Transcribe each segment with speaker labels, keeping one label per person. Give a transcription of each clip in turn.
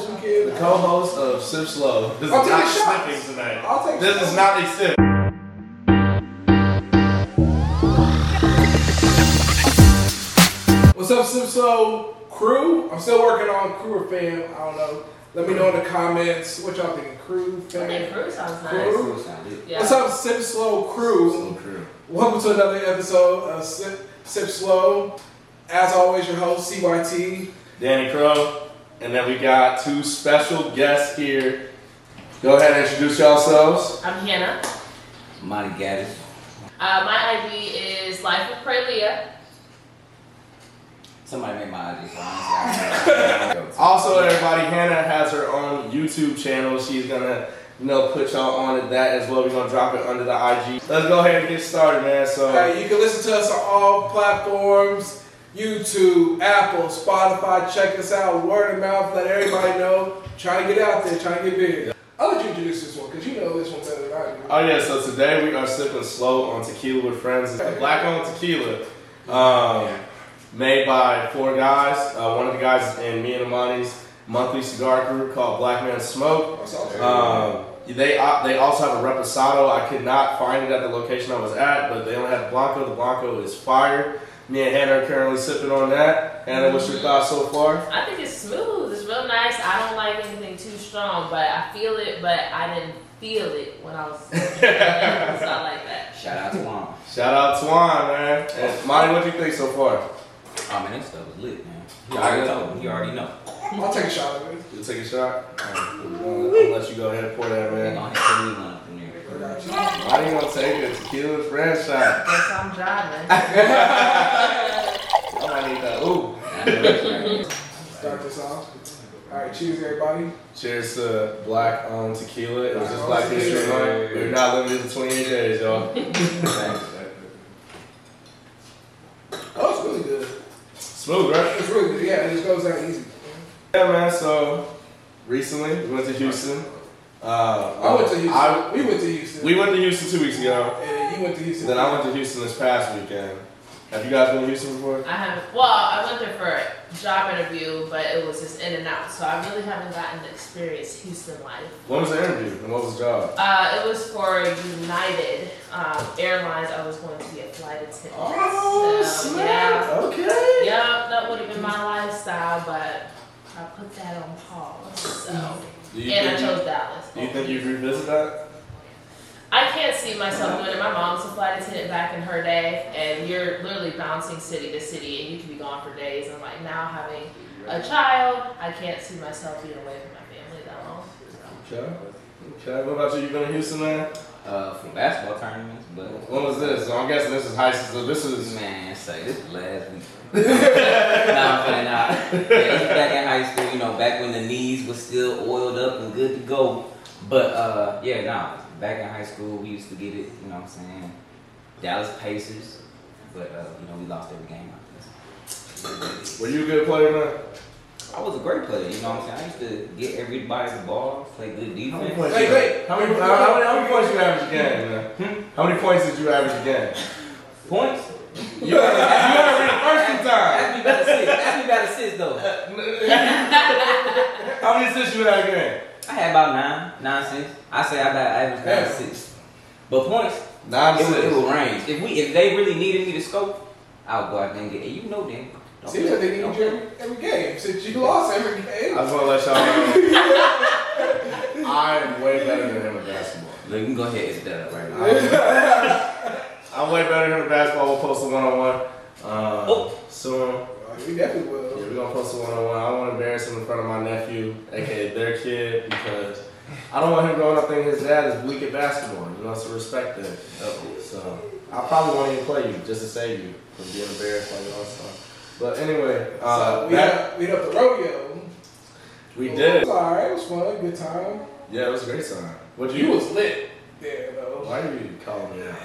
Speaker 1: this weekend.
Speaker 2: The co-host of Sip Slow. This is
Speaker 1: I'll take
Speaker 2: not
Speaker 1: a shot.
Speaker 2: sipping tonight.
Speaker 1: I'll take
Speaker 2: This
Speaker 1: shots.
Speaker 2: is not a sip.
Speaker 1: What's up, Sip Slow crew? I'm still working on crew or fam. I don't know. Let me know in the comments what y'all thinking. Crew,
Speaker 3: I think
Speaker 1: fam.
Speaker 3: fruit sounds nice.
Speaker 1: Crew?
Speaker 3: Yeah.
Speaker 1: What's up, Sip Slow crew?
Speaker 2: True.
Speaker 1: Welcome to another episode of Sip, Sip Slow. As always, your host CYT.
Speaker 2: Danny Crow. And then we got two special guests here. Go ahead and introduce yourselves.
Speaker 3: I'm Hannah.
Speaker 4: Monty Gaddis.
Speaker 3: Uh, my ID is Life with Prelia.
Speaker 4: Somebody made my ID, so I
Speaker 2: Also, everybody, Hannah has her own YouTube channel. She's gonna, you know, put y'all on to that as well. We're gonna drop it under the IG. Let's go ahead and get started, man. So,
Speaker 1: Hey, you can listen to us on all platforms YouTube, Apple, Spotify. Check us out. Word of mouth. Let everybody know. Trying to get out there. Trying to get big. I'll let you introduce this one because you know this one better than I do.
Speaker 2: oh yeah, so today we are sipping slow on tequila with friends. It's a black owned tequila. Um, made by four guys. Uh, one of the guys is in me and Amani's monthly cigar group called Black Man Smoke. Um, they uh, they also have a reposado. I could not find it at the location I was at, but they only have Blanco. The Blanco is fire. Me and Hannah are currently sipping on that. Hannah, what's your thoughts so far?
Speaker 3: I think it's smooth. It's real nice. I don't like anything too strong, but I feel it. But I didn't feel it when I was. so I like that.
Speaker 4: Shout out to Mom.
Speaker 2: Shout out Twan, man. And Monty, what do you think so far?
Speaker 4: Oh man, that stuff was lit, man. He oh, already told me. He already know.
Speaker 1: I'll take a shot of it.
Speaker 2: You take a shot. Alright, I'm gonna let you go ahead and pour that,
Speaker 4: They
Speaker 2: man.
Speaker 4: Gonna hit me one up in there.
Speaker 2: You gonna take a tequila friend shot?
Speaker 3: Guess I'm driving.
Speaker 2: I might need that. Ooh.
Speaker 4: I know that's right.
Speaker 1: Start this off. All right, cheers, everybody.
Speaker 2: Cheers to black on tequila. It was just Black History Month. We're not limited to 28 days, y'all.
Speaker 4: Thanks.
Speaker 1: Oh, it's really good.
Speaker 2: Smooth, right?
Speaker 1: It's really good. Yeah, it just goes down easy.
Speaker 2: Yeah, man. So recently we went to Houston. Uh,
Speaker 1: I went to Houston.
Speaker 2: I-
Speaker 1: we went to Houston.
Speaker 2: we went to Houston two weeks ago.
Speaker 1: and you went to Houston.
Speaker 2: Then I went to Houston this past weekend. Have you guys been to Houston before?
Speaker 3: I haven't. Well, I went there for a job interview, but it was just in and out, so I really haven't gotten to experience Houston life.
Speaker 2: When was the interview and what was the job?
Speaker 3: Uh, it was for United um, Airlines. I was going to be a flight attendant.
Speaker 2: Oh,
Speaker 3: so,
Speaker 2: snap.
Speaker 3: yeah.
Speaker 2: Okay.
Speaker 3: Yep, that would have been my lifestyle, but I put that on pause. So,
Speaker 2: Do you,
Speaker 3: and I
Speaker 2: think,
Speaker 3: chose Dallas.
Speaker 2: do you think you'd revisit that?
Speaker 3: I can't see myself doing it. My mom's a flight attendant back in her day, and you're literally bouncing city to city, and you can be gone for days. And like now having a child, I can't see myself being away from my family that long.
Speaker 2: Okay. Okay. What about you? You been to Houston, man?
Speaker 4: Uh, for basketball tournaments, but
Speaker 2: When was this? So I'm guessing this is high school. So this is.
Speaker 4: man, say this was last week. no, I'm playing out. Yeah, this was back in high school. You know, back when the knees were still oiled up and good to go. But uh, yeah, nah. Back in high school, we used to get it. You know what I'm saying? Dallas Pacers, but uh, you know we lost every game after
Speaker 2: Were you a good player, man?
Speaker 4: I was a great player, you know what I'm saying? I used to get everybody the ball, play good
Speaker 2: How many
Speaker 4: defense.
Speaker 2: points?
Speaker 1: Wait,
Speaker 2: you-
Speaker 1: wait.
Speaker 2: How many, how, how many, how many points you average a game, man?
Speaker 4: Hmm?
Speaker 2: How many points did you average a game?
Speaker 4: Points?
Speaker 2: You gotta, you the first two times.
Speaker 4: Ask me about assists. Ask me about assists though.
Speaker 2: How many assists you had a game?
Speaker 4: I had about nine, nine assists. I say I got average
Speaker 1: Yeah.
Speaker 4: nine assists. But points,
Speaker 2: Nine
Speaker 4: it would, it
Speaker 2: assists.
Speaker 4: would range. If we, if they really needed me to scope, I would go out there and get. it. you know, then. don't
Speaker 1: Seems like they need you every, every game since you lost every game.
Speaker 2: I just want to let y'all know. I'm way better than him at basketball.
Speaker 4: Look, you can go ahead and hit that up right now.
Speaker 2: I'm way better than him at basketball. We'll post a one on one.
Speaker 4: Oh.
Speaker 2: Soon.
Speaker 1: We definitely will.
Speaker 2: Yeah, we're gonna post a one on one. I don't want to embarrass him in front of my nephew, aka their kid, because I don't want him growing up thinking his dad is weak at basketball. You know, so respect that. So I probably won't even play you just to save you from being embarrassed by your own son. But anyway, uh,
Speaker 1: so we
Speaker 2: that-
Speaker 1: had we had the rodeo.
Speaker 2: we
Speaker 1: It
Speaker 2: did.
Speaker 1: was alright. It was fun. Good time.
Speaker 2: Yeah, it was a great time. What
Speaker 1: You
Speaker 2: you?
Speaker 1: was lit there though.
Speaker 2: Why are you calling me out?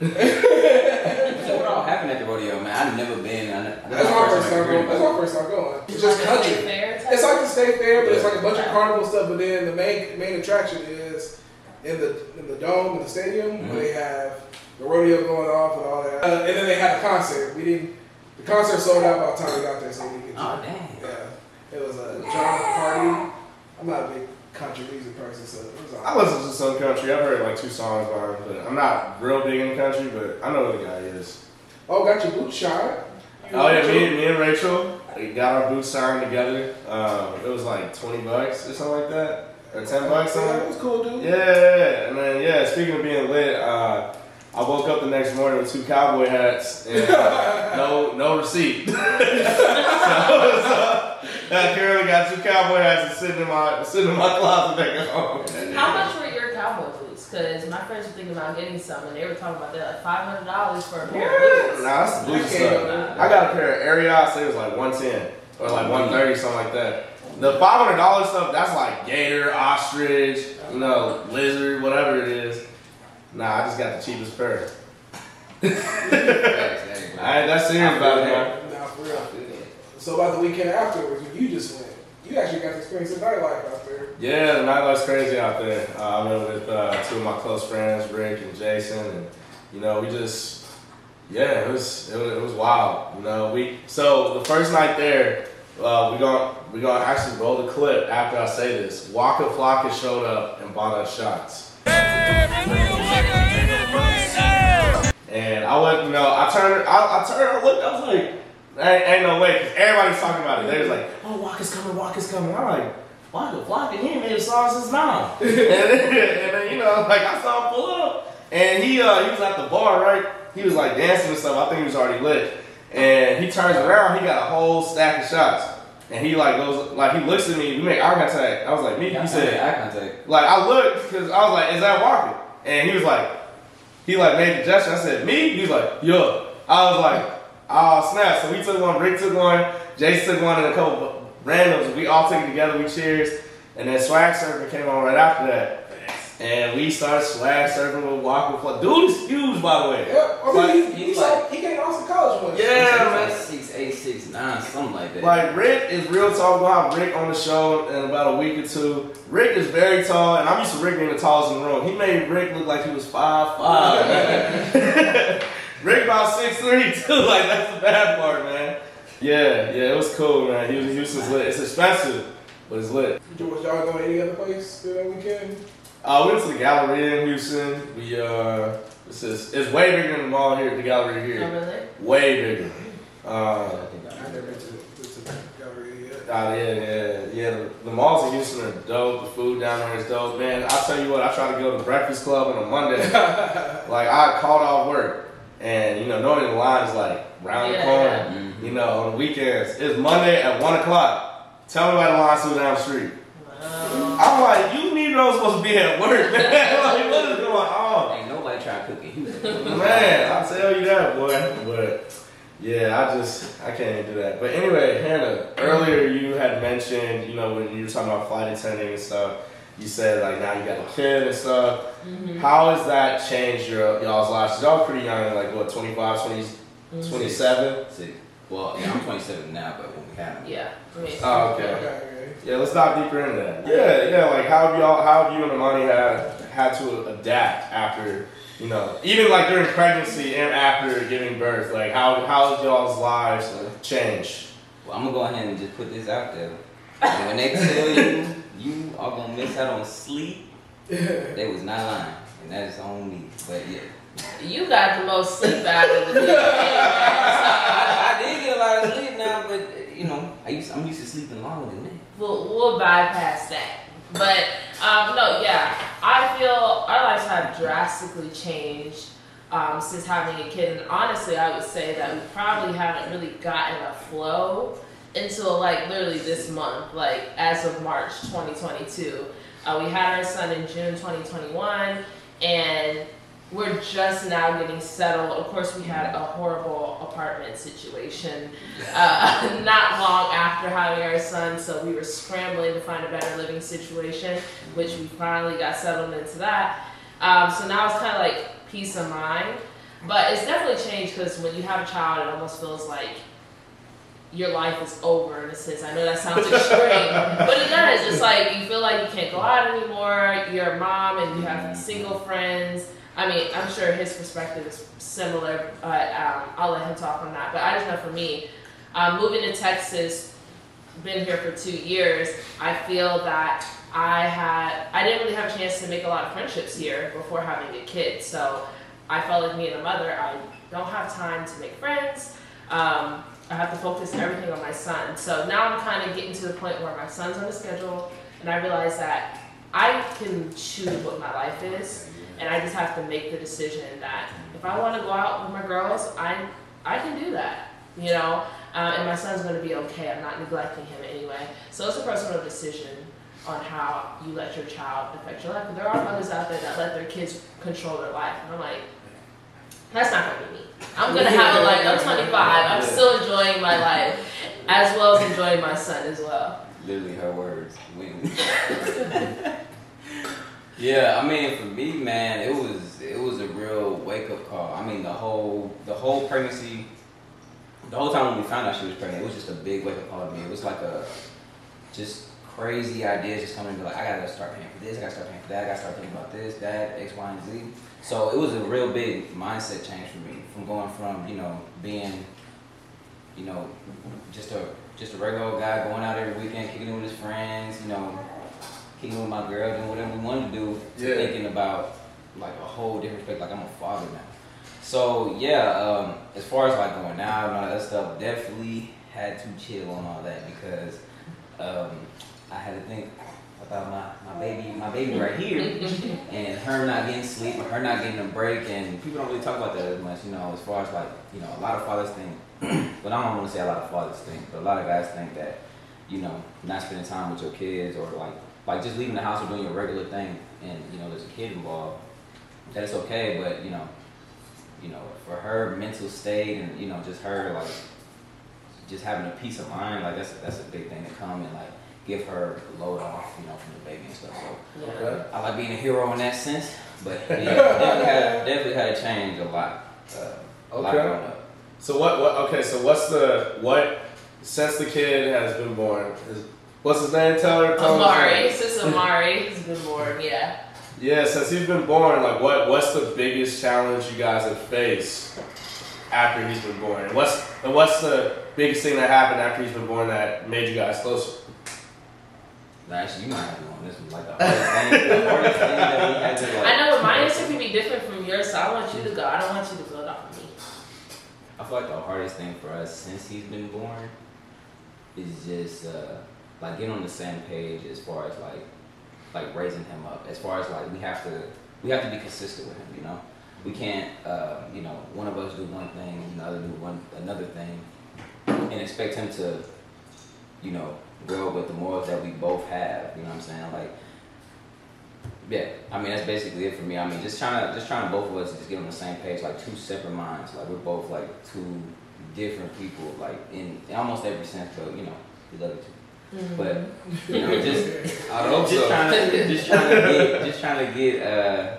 Speaker 4: So what all happened at the rodeo, man? I've never been. I ne-
Speaker 1: That's my first time going. That's my first time going. It's just
Speaker 3: Like a
Speaker 1: country.
Speaker 3: state fair?
Speaker 1: It's like the state fair, but it's like a bunch of carnival stuff. But then the main main attraction is in the in the dome in the stadium
Speaker 4: Mhm.
Speaker 1: where they have the rodeo going off and all that. Uh, and then they had a concert. We didn't. The concert sold out by the time we got there, so we didn't get to.
Speaker 4: Oh dang.
Speaker 1: Yeah, it was a Jon Pardi I'm not a big country music person, so it was all.
Speaker 2: I listen to some country. I've heard like two songs by him, but I'm not real big in country. But I know who the guy is.
Speaker 1: Oh, got your boots shined.
Speaker 2: Oh yeah, me, me and Rachel we got our boots signed together. Um, it was like twenty bucks or something like that, or ten bucks.
Speaker 1: Yeah, that was cool, dude.
Speaker 2: Yeah, yeah, yeah. and then yeah. Speaking of being lit, uh, I woke up the next morning with two cowboy hats and no no receipt. so, so I currently got two cowboy hats sitting in my sitting in my closet back at home.
Speaker 3: How much were your cowboy boots? Because my friends were thinking about getting some, and they were talking about that like five hundred dollars for a pair of boots.
Speaker 2: Nah, that's the bougie
Speaker 1: I
Speaker 2: stuff. I got a pair of Ariats. It was like one ten or like one thirty, something like that. The five hundred dollars stuff, that's like gator, ostrich, you know, lizard, whatever it is. Nah, I just got the cheapest pair. I ain't that serious about it, man.
Speaker 1: Nah, for real. So about the weekend afterwards, when you just went, you actually got to experience the nightlife out there.
Speaker 2: Yeah, the nightlife's crazy out there. Uh, I went with uh, two of my close friends, Rick and Jason, and you know we just, yeah, it was it was, it was wild. You know, we so the first night there, uh, we gonna we gonna actually roll the clip after I say this. Waka Flocka showed up and bought us shots. And I went, you know, I turned, I, I turned, I looked, I was like, ain't, ain't no way, because everybody's talking about it. They was like, oh, Waka's coming, Waka's coming. I'm like, Waka Flocka, he ain't made a song since now. and, then, and then, you know, like, I saw him pull up, and he, uh, he was at the bar, right? He was like dancing and stuff. I think he was already lit. And he turns around, he got a whole stack of shots. And he like goes, like he looks at me, we make eye contact. I was like, me? He said,
Speaker 4: eye contact.
Speaker 2: like I looked because I was like, "Is that Waka?" And he was like, he like made the gesture. I said, "Me?" He was like, "Yo." I was like, "Oh snap!" So we took one. Rick took one. Jason took one, and a couple of randoms. We all took it together. We cheers, and then swag surfing came on right after that. And we started swag surfing with Waka. Flo- Dude is huge, by the way.
Speaker 1: Yep. I mean,
Speaker 2: Like,
Speaker 1: he, he,
Speaker 4: he's
Speaker 1: saw,
Speaker 4: like-
Speaker 1: he came to Austin College once.
Speaker 2: Yeah, man.
Speaker 4: Six eight six nine, something like that.
Speaker 2: Like Rick is real tall. We'll have Rick on the show in about a week or two. Rick is very tall, and I'm used to Rick being the tallest in the room. He made Rick look like he was five five. Rick about six three too. Like that's the bad part, man. Yeah, yeah, it was cool, man. Houston, Houston's lit. It's expensive, but it's lit.
Speaker 1: Was y'all going any other place that weekend?
Speaker 2: Uh, we went to the Galleria in Houston. We uh, this is it's way bigger than the mall here. The Galleria
Speaker 3: Oh,
Speaker 2: here,
Speaker 3: really?
Speaker 2: way bigger. Uh,
Speaker 1: I've never been the, to the gallery.
Speaker 2: Oh yeah, yeah, yeah. The, the malls in Houston are dope. The food down there is dope, man. I tell you what, I try to go to the Breakfast Club on a Monday. like I called off work, and you know, normally the line is like round the
Speaker 3: Yeah,
Speaker 2: corner.
Speaker 4: Mhm.
Speaker 2: You know, on the weekends, it's Monday at one o'clock. Tell me why the line's still down the street.
Speaker 3: Wow.
Speaker 2: I'm like, you need those supposed to be at work, man. like, what is going on?
Speaker 4: Ain't nobody try to cook in Houston.
Speaker 2: Man, I tell you that, boy. But yeah, I just I can't do that. But anyway, Hannah, earlier you had mentioned, you know, when you were talking about flight attending and stuff, you said like now you got a kid and stuff.
Speaker 3: Mhm.
Speaker 2: How has that changed your y'all's lives? Y'all pretty young, like what, 25, 20,
Speaker 3: Mhm.
Speaker 2: 27?
Speaker 4: Six. Well, yeah, I'm 27 now, but when we had.
Speaker 3: Yeah.
Speaker 2: Oh, okay.
Speaker 1: Okay, okay.
Speaker 2: Yeah, let's dive deeper into that. Yeah, yeah. Like how have y'all, how have you and Amani had had to adapt after, you know, even like during pregnancy and after giving birth? Like how how has y'all's lives changed?
Speaker 4: Well, I'm gonna go ahead and just put this out there. And when they tell you you are gonna miss out on sleep, they was not lying, and that is on me. But yeah,
Speaker 3: You got the most sleep out of the group.
Speaker 4: I, I did get a lot of sleep now, but you know, I used I'm used to sleeping longer than that.
Speaker 3: We'll, we'll bypass that. But um, no, yeah, I feel our lives have drastically changed um, since having a kid. And honestly, I would say that we probably haven't really gotten a flow until like literally this month, like as of March 2022. Uh, we had our son in June 2021, and we're just now getting settled. Of course, we had a horrible apartment situation uh, not long after having our son, so we were scrambling to find a better living situation, which we finally got settled into that. Um, so now it's kind of like peace of mind, but it's definitely changed because when you have a child, it almost feels like your life is over in a sense. I know that sounds extreme, but it does. It's like you feel like you can't go out anymore. You're a mom and you have single friends. I mean, I'm sure his perspective is similar, but um, I'll let him talk on that. But I just know for me, um, moving to Texas, been here for two years, I feel that I had I didn't really have a chance to make a lot of friendships here before having a kid. So I felt like me and a mother, I don't have time to make friends. Um, I have to focus everything on my son. So now I'm kind of getting to the point where my son's on the schedule, and I realize that I can choose what my life is, and I just have to make the decision that if I want to go out with my girls, I I can do that, you know. Uh, and my son's going to be okay. I'm not neglecting him anyway. So it's a personal decision on how you let your child affect your life. But there are mothers out there that let their kids control their life, and I'm like, that's not gonna be me. I'm gonna have a life. I'm 25. I'm still enjoying my life, as well as enjoying my son as well.
Speaker 4: Literally her words. Yeah, I mean, for me, man, it was it was a real wake up call. I mean, the whole the whole pregnancy, the whole time when we found out she was pregnant, it was just a big wake up call to me. It was like a just crazy ideas just coming to be like, I gotta start paying for this, I gotta start paying for that, I gotta start thinking about this, that, X, Y, and Z. So it was a real big mindset change for me from going from you know being, you know, just a just a regular old guy going out every weekend, kicking it with his friends, you know, kicking it with my girl, doing whatever we wanted to do, to
Speaker 2: Yeah.
Speaker 4: thinking about like a whole different perspective. Like I'm a father now. So yeah, um, as far as like going out and all that stuff, definitely had to chill on all that because um, I had to think about my, my oh. baby, my baby right here, and her not getting sleep, or her not getting a break, and people don't really talk about that as much, you know, as far as like, you know, a lot of fathers think, but I don't want to say a lot of fathers think, but a lot of guys think that, you know, not spending time with your kids or like, like just leaving the house or doing your regular thing, and you know, there's a kid involved, that's okay, but you know, you know, for her mental state and you know, just her like, just having a peace of mind, like that's that's a big thing to come and like give her a load off, you know, from the baby and stuff. So
Speaker 2: Okay.
Speaker 4: I like being a hero in that sense, but yeah, definitely had definitely had to change a lot. Uh, a lot
Speaker 2: Okay.
Speaker 4: growing up.
Speaker 2: So what? What? Okay. So what's the what? Since the kid has been born, is, what's his name? Tell her. Tell him his
Speaker 3: Amari,
Speaker 2: name.
Speaker 3: sis Amari, he's been born. Yeah.
Speaker 2: Yeah. Since he's been born, like what? What's the biggest challenge you guys have faced after he's been born? And what's and what's the biggest thing that happened after he's been born that made you guys closer?
Speaker 4: Actually, you might have to on this one. Like the hardest thing, the hardest thing that we had to like.
Speaker 3: I know, but my answer can be different from yours, so I want you to go. I don't want you to build off of me.
Speaker 4: I feel like the hardest thing for us since he's been born is just uh, like getting on the same page as far as like like raising him up. As far as like we have to we have to be consistent with him. You know, we can't uh, you know one of us do one thing, and another do one another thing, and expect him to you know grow with the morals that we both have. You know what I'm saying? Like. Yeah, I mean that's basically it for me. I mean, just trying to just trying to both of us just get on the same page, like two separate minds. Like we're both like two different people, like in, in almost every sense. But you know, we love each other. But you know, just
Speaker 2: I hope
Speaker 4: just
Speaker 2: so.
Speaker 4: trying to just trying to get just trying to get uh,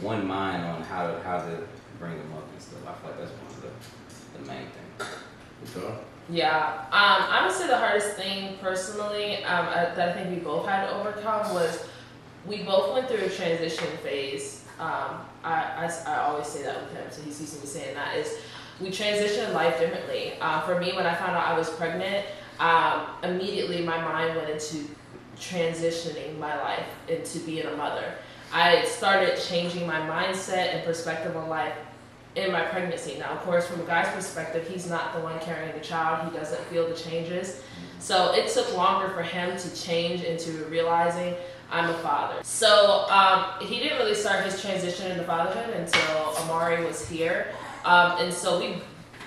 Speaker 4: one mind on how to how to bring them up and stuff. I feel like that's one of the, the main things.
Speaker 2: Okay.
Speaker 3: Yeah, um, I would say the hardest thing personally um, uh, that I think we both had to overcome was we both went through a transition phase. Um, I, I, I always say that with him, so he's used to me saying that is we transitioned life differently. Uh, for me, when I found out I was pregnant, um, immediately my mind went into transitioning my life into being a mother. I started changing my mindset and perspective on life in my pregnancy. Now, of course, from a guy's perspective, he's not the one carrying the child. He doesn't feel the changes. So it took longer for him to change into realizing I'm a father. So um, he didn't really start his transition into fatherhood until Amari was here. Um, and so we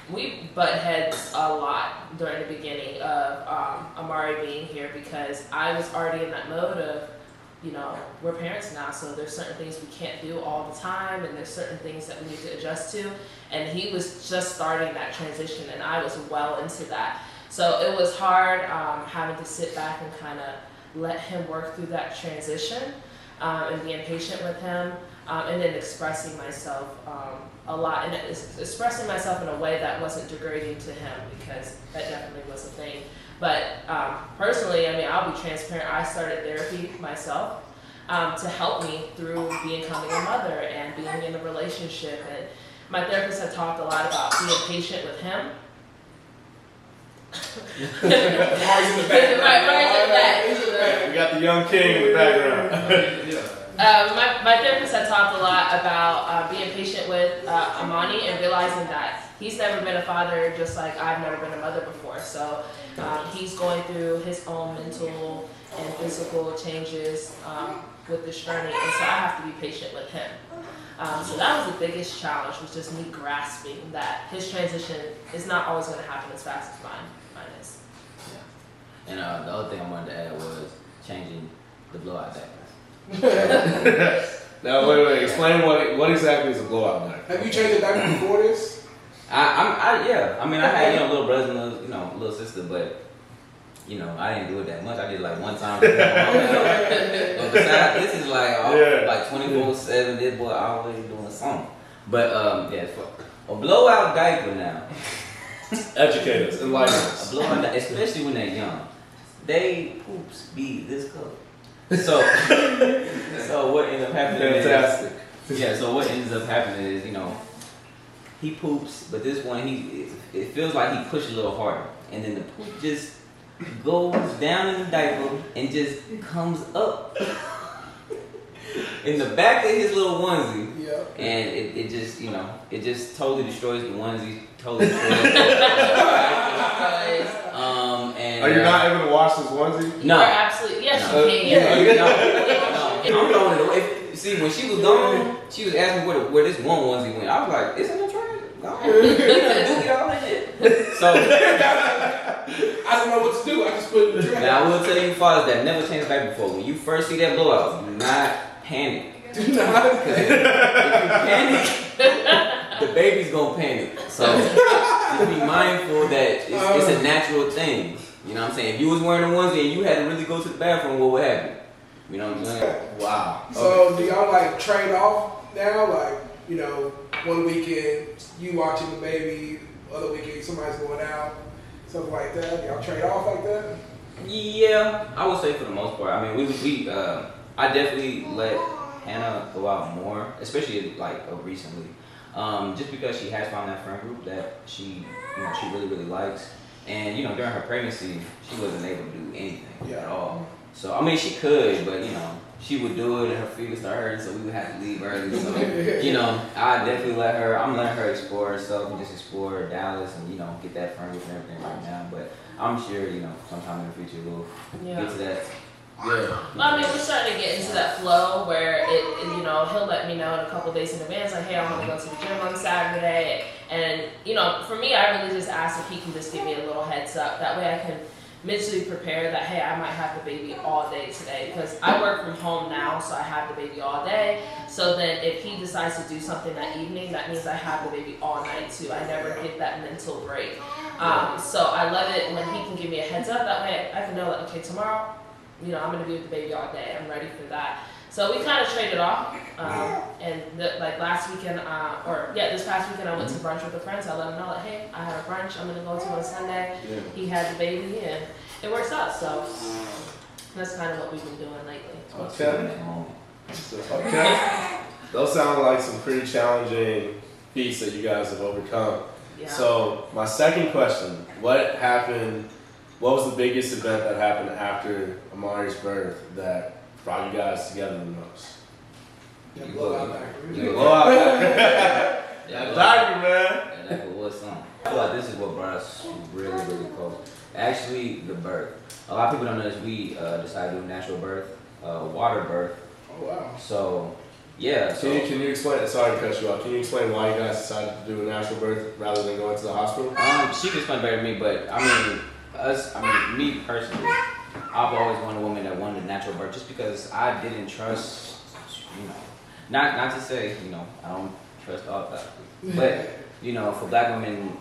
Speaker 3: we butt heads a lot during the beginning of um, Amari being here because I was already in that mode of you know, we're parents now, so there's certain things we can't do all the time, and there's certain things that we need to adjust to. And he was just starting that transition, and I was well into that. So it was hard um, having to sit back and kind of let him work through that transition um, and being patient with him, um, and then expressing myself um, a lot, and expressing myself in a way that wasn't degrading to him because that definitely was a thing. But um, personally, I mean, I'll be transparent. I started therapy myself um, to help me through becoming a mother and being in a relationship. And my therapist had talked a lot about being patient with him
Speaker 1: Mari's in the back.
Speaker 3: Right, Mari's in the back.
Speaker 1: He's in the back.
Speaker 2: We got the young king in the background.
Speaker 3: Uh, my, my therapist had talked a lot about uh, being patient with uh, Amani and realizing that he's never been a father just like I've never been a mother before. So um, he's going through his own mental and physical changes um, with this journey, and so I have to be patient with him. Um, so that was the biggest challenge, was just me grasping that his transition is not always going to happen as fast as mine, mine is.
Speaker 4: And uh, the other thing I wanted to add was changing the blowout diapers.
Speaker 2: now wait, wait. Explain what what exactly is a blowout diaper?
Speaker 1: Have you changed a diaper before this?
Speaker 4: I, I'm, I, yeah. I mean, I had you know little brothers and little, you know little sister, but you know I didn't do it that much. I did like one time. but besides, this is like all,
Speaker 2: Yeah.
Speaker 4: like twenty four seven. This boy always doing something. But um, yeah, for a blowout diaper now.
Speaker 2: Educate us, enlighten
Speaker 4: A
Speaker 2: us.
Speaker 4: blowout, di- especially when they're young, they poops be this color. So, so what ends up happening? is-
Speaker 2: Fantastic.
Speaker 4: yeah, so what ends up happening is, you know, he poops, but this one, he it, it feels like he pushed a little harder. And then the poop just goes down in the diaper and just comes up in the back of his little onesie.
Speaker 1: Yeah.
Speaker 4: And it, it just, you know, it just totally destroys the onesie, totally destroys the Um, and
Speaker 2: Are you
Speaker 4: uh,
Speaker 2: not able to wash this onesie?
Speaker 3: You
Speaker 4: No.
Speaker 3: Are absolutely, yes,
Speaker 2: No.
Speaker 3: you can.
Speaker 1: Yeah.
Speaker 4: no, no. I'm it. If- See, when she was gone, she was asking where, the, where this one onesie went. I was like, it's in the trash. Gone. You all that shit. So,
Speaker 1: I don't know what to do. I just put it in the trash.
Speaker 4: now I will tell you fathers that never changed back before. When you first see that blowout, do not panic.
Speaker 1: Do not.
Speaker 4: If, you panic, the baby's gonna panic. So, just be mindful that it's, it's a natural thing. You know what I'm saying? If you was wearing a onesie and you had to really go to the bathroom, what would happen? You know what I'm saying?
Speaker 2: Wow.
Speaker 1: So do y'all like trade off now? Like, you know, one weekend you watching the baby, other weekend somebody's going out, something like that. Y'all trade off like that?
Speaker 4: Yeah, I would say for the most part. I mean, we we uh, I definitely let Hannah go out more, especially like uh, recently, um, just because she has found that friend group that she you know she really really likes, and you know during her pregnancy she wasn't able to do anything
Speaker 1: Yeah.
Speaker 4: at all. So I mean she could, but you know she would do it and her feet would start hurting, so we would have to leave early. So you know I definitely let her. I'm letting her explore herself and just explore Dallas and you know get that friend group and everything right now, but. I'm sure, you know, sometime in the future we'll
Speaker 3: Yeah.
Speaker 4: get to that.
Speaker 2: Yeah.
Speaker 3: Well, I mean, we're starting to get into that flow where it, it- you know, he'll let me know in a couple days in advance, like, hey, I want to go to the gym on Saturday. And, you know, for me, I really just ask if he can just give me a little heads up. That way I can mentally prepare that, hey, I might have the baby all day today. Because I work from home now, so I have the baby all day. So then if he decides to do something that evening, that means I have the baby all night too. I never get that mental break. Um, so I love it when he can give me a heads up. That way I can know that, okay, tomorrow you know, I'm gonna be with the baby all day. I'm ready for that. So we kind of traded off. Um, and the, like last weekend, uh, or yeah, this past weekend, I went to brunch with a friend. So I let him know, like, hey, I had a brunch. I'm gonna go to on Sunday.
Speaker 2: Yeah.
Speaker 3: He had the baby, and it works out. So that's kind of what we've been doing lately.
Speaker 2: Okay.
Speaker 4: That moment.
Speaker 2: Okay. Those sound like some pretty challenging feats that you guys have overcome.
Speaker 3: Yeah.
Speaker 2: So my second question: What happened? What was the biggest event that happened after Amari's birth that brought you guys together the most?
Speaker 1: Yeah, blow out back.
Speaker 4: You
Speaker 2: Blow out that
Speaker 4: That
Speaker 2: that
Speaker 4: was-
Speaker 2: diaper, man.
Speaker 4: that diaper was something. I feel like this is what brought us really, really close. Actually, the birth. A lot of people don't know this. We uh, decided to do natural birth, uh, water birth.
Speaker 1: Oh wow.
Speaker 4: So, yeah. So
Speaker 2: Can you, can you explain? Sorry to cut you off. Can you explain why you guys decided to do a natural birth rather than going to the hospital?
Speaker 4: Um, she can explain better than me, but I mean, us, I mean, me personally, I've always wanted a woman that wanted a natural birth just because I didn't trust, you know, not not to say, you know, I don't trust all doctors, but you know, for black women,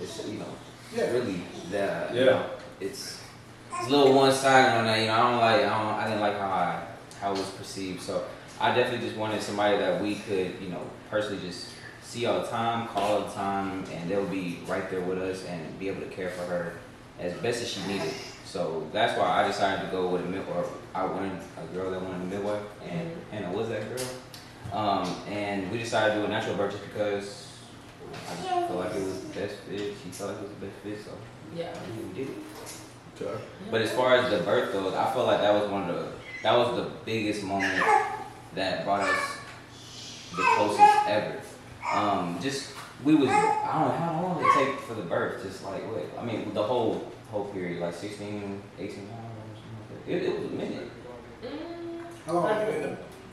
Speaker 4: it's you know,
Speaker 1: Yeah.
Speaker 4: really that, you
Speaker 2: Yeah.
Speaker 4: know, it's it's a little one sided on that. You know, I don't like, I don't, I didn't like how I how it was perceived. So I definitely just wanted somebody that we could, you know, personally just see all the time, call all the time, and they'll be right there with us and be able to care for her as best as she needed. So that's why I decided to go with a mid, or I wanted a girl that wanted a midwife, and Hannah was that girl. Um, and we decided to do a natural birth just because I just felt like it was the best fit. She felt like it was the best fit, so
Speaker 3: Yeah.
Speaker 4: we did it.
Speaker 2: Okay.
Speaker 4: But as far as the birth goes, I felt like that was one of the that was the biggest moment that brought us the closest ever. Um, just we was I don't know how long did it take for the birth. Just like what I mean the whole whole period like 16, 18 months. It, it was a minute.
Speaker 3: Mm,
Speaker 1: How long have you been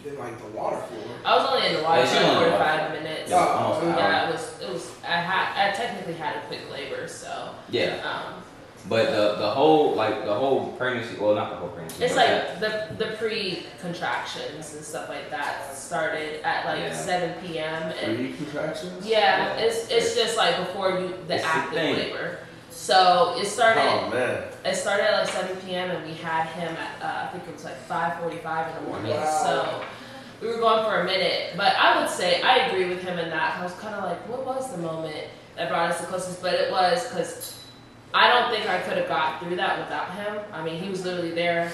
Speaker 1: in, in like the water for?
Speaker 3: I was only in the water
Speaker 4: Yeah,
Speaker 3: for
Speaker 4: she was in the water.
Speaker 3: minutes.
Speaker 4: Yeah, almost an hour.
Speaker 3: Yeah, it was. It was. I had. I technically had a quick labor, so.
Speaker 4: Yeah,
Speaker 3: Um,
Speaker 4: but the the whole like the whole pregnancy. Well, not the whole pregnancy.
Speaker 3: it's
Speaker 4: but
Speaker 3: like the the pre contractions and stuff like that started at like
Speaker 4: Yeah.
Speaker 3: seven p.m. and
Speaker 2: Three contractions?
Speaker 3: yeah, it's it's just like before you the
Speaker 4: It's
Speaker 3: active
Speaker 4: thing.
Speaker 3: labor. So it started.
Speaker 2: Oh man.
Speaker 3: It started at like 7 p.m. and we had him at uh, I think it was like 5:45 in the morning.
Speaker 1: Wow.
Speaker 3: So we were going for a minute, but I would say I agree with him in that. I was kind of like, what was the moment that brought us the closest? But it was because I don't think I could have got through that without him. I mean, he was literally there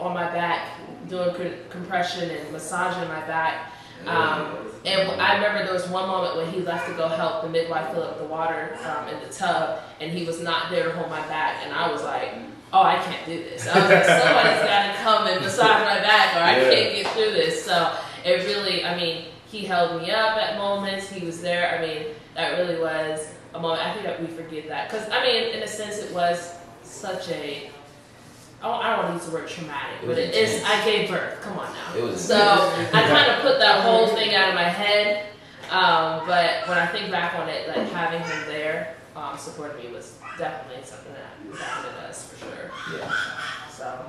Speaker 3: on my back doing compression and massaging my back. Um, and I remember there was one moment when he left to go help the midwife fill up the water um, in the tub, and he was not there to hold my back, and I was like, "Oh, I can't do this." I was like, "Somebody's got to come and massage my back, or I
Speaker 2: Yeah.
Speaker 3: can't get through this." So it really, I mean, he held me up at moments. He was there. I mean, that really was a moment. I think that we forget that because I mean, in a sense, it was such a I don't, I don't want to use the word traumatic,
Speaker 4: It
Speaker 3: but it is. I gave birth. Come on now.
Speaker 4: It was
Speaker 3: so I kind of put that whole thing out of my head. Um, but when I think back on it, like having him there um, supporting me was definitely something that bounded us for sure.
Speaker 4: yeah,
Speaker 3: So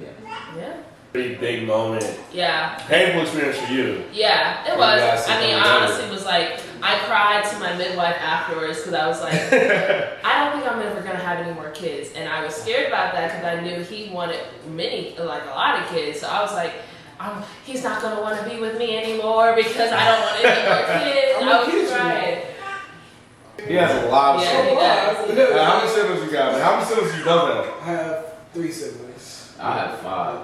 Speaker 4: yeah.
Speaker 3: yeah,
Speaker 2: Pretty big moment.
Speaker 3: yeah,
Speaker 2: Painful experience for you.
Speaker 3: yeah. It was. I mean, I
Speaker 2: down
Speaker 3: honestly was like, I cried to my midwife afterwards because I was like, I don't think I'm ever gonna have any more kids, and I was scared about that because I knew he wanted many, like a lot of kids. So I was like, um, he's not gonna want to be with me anymore because I don't want any more kids. I
Speaker 1: many kids
Speaker 3: was
Speaker 1: you
Speaker 3: crying.
Speaker 2: He has a lot of
Speaker 3: Yeah,
Speaker 2: shit.
Speaker 3: he does.
Speaker 2: Uh, how many siblings you got, man? How many siblings you done that?
Speaker 1: I have three siblings.
Speaker 4: I have five,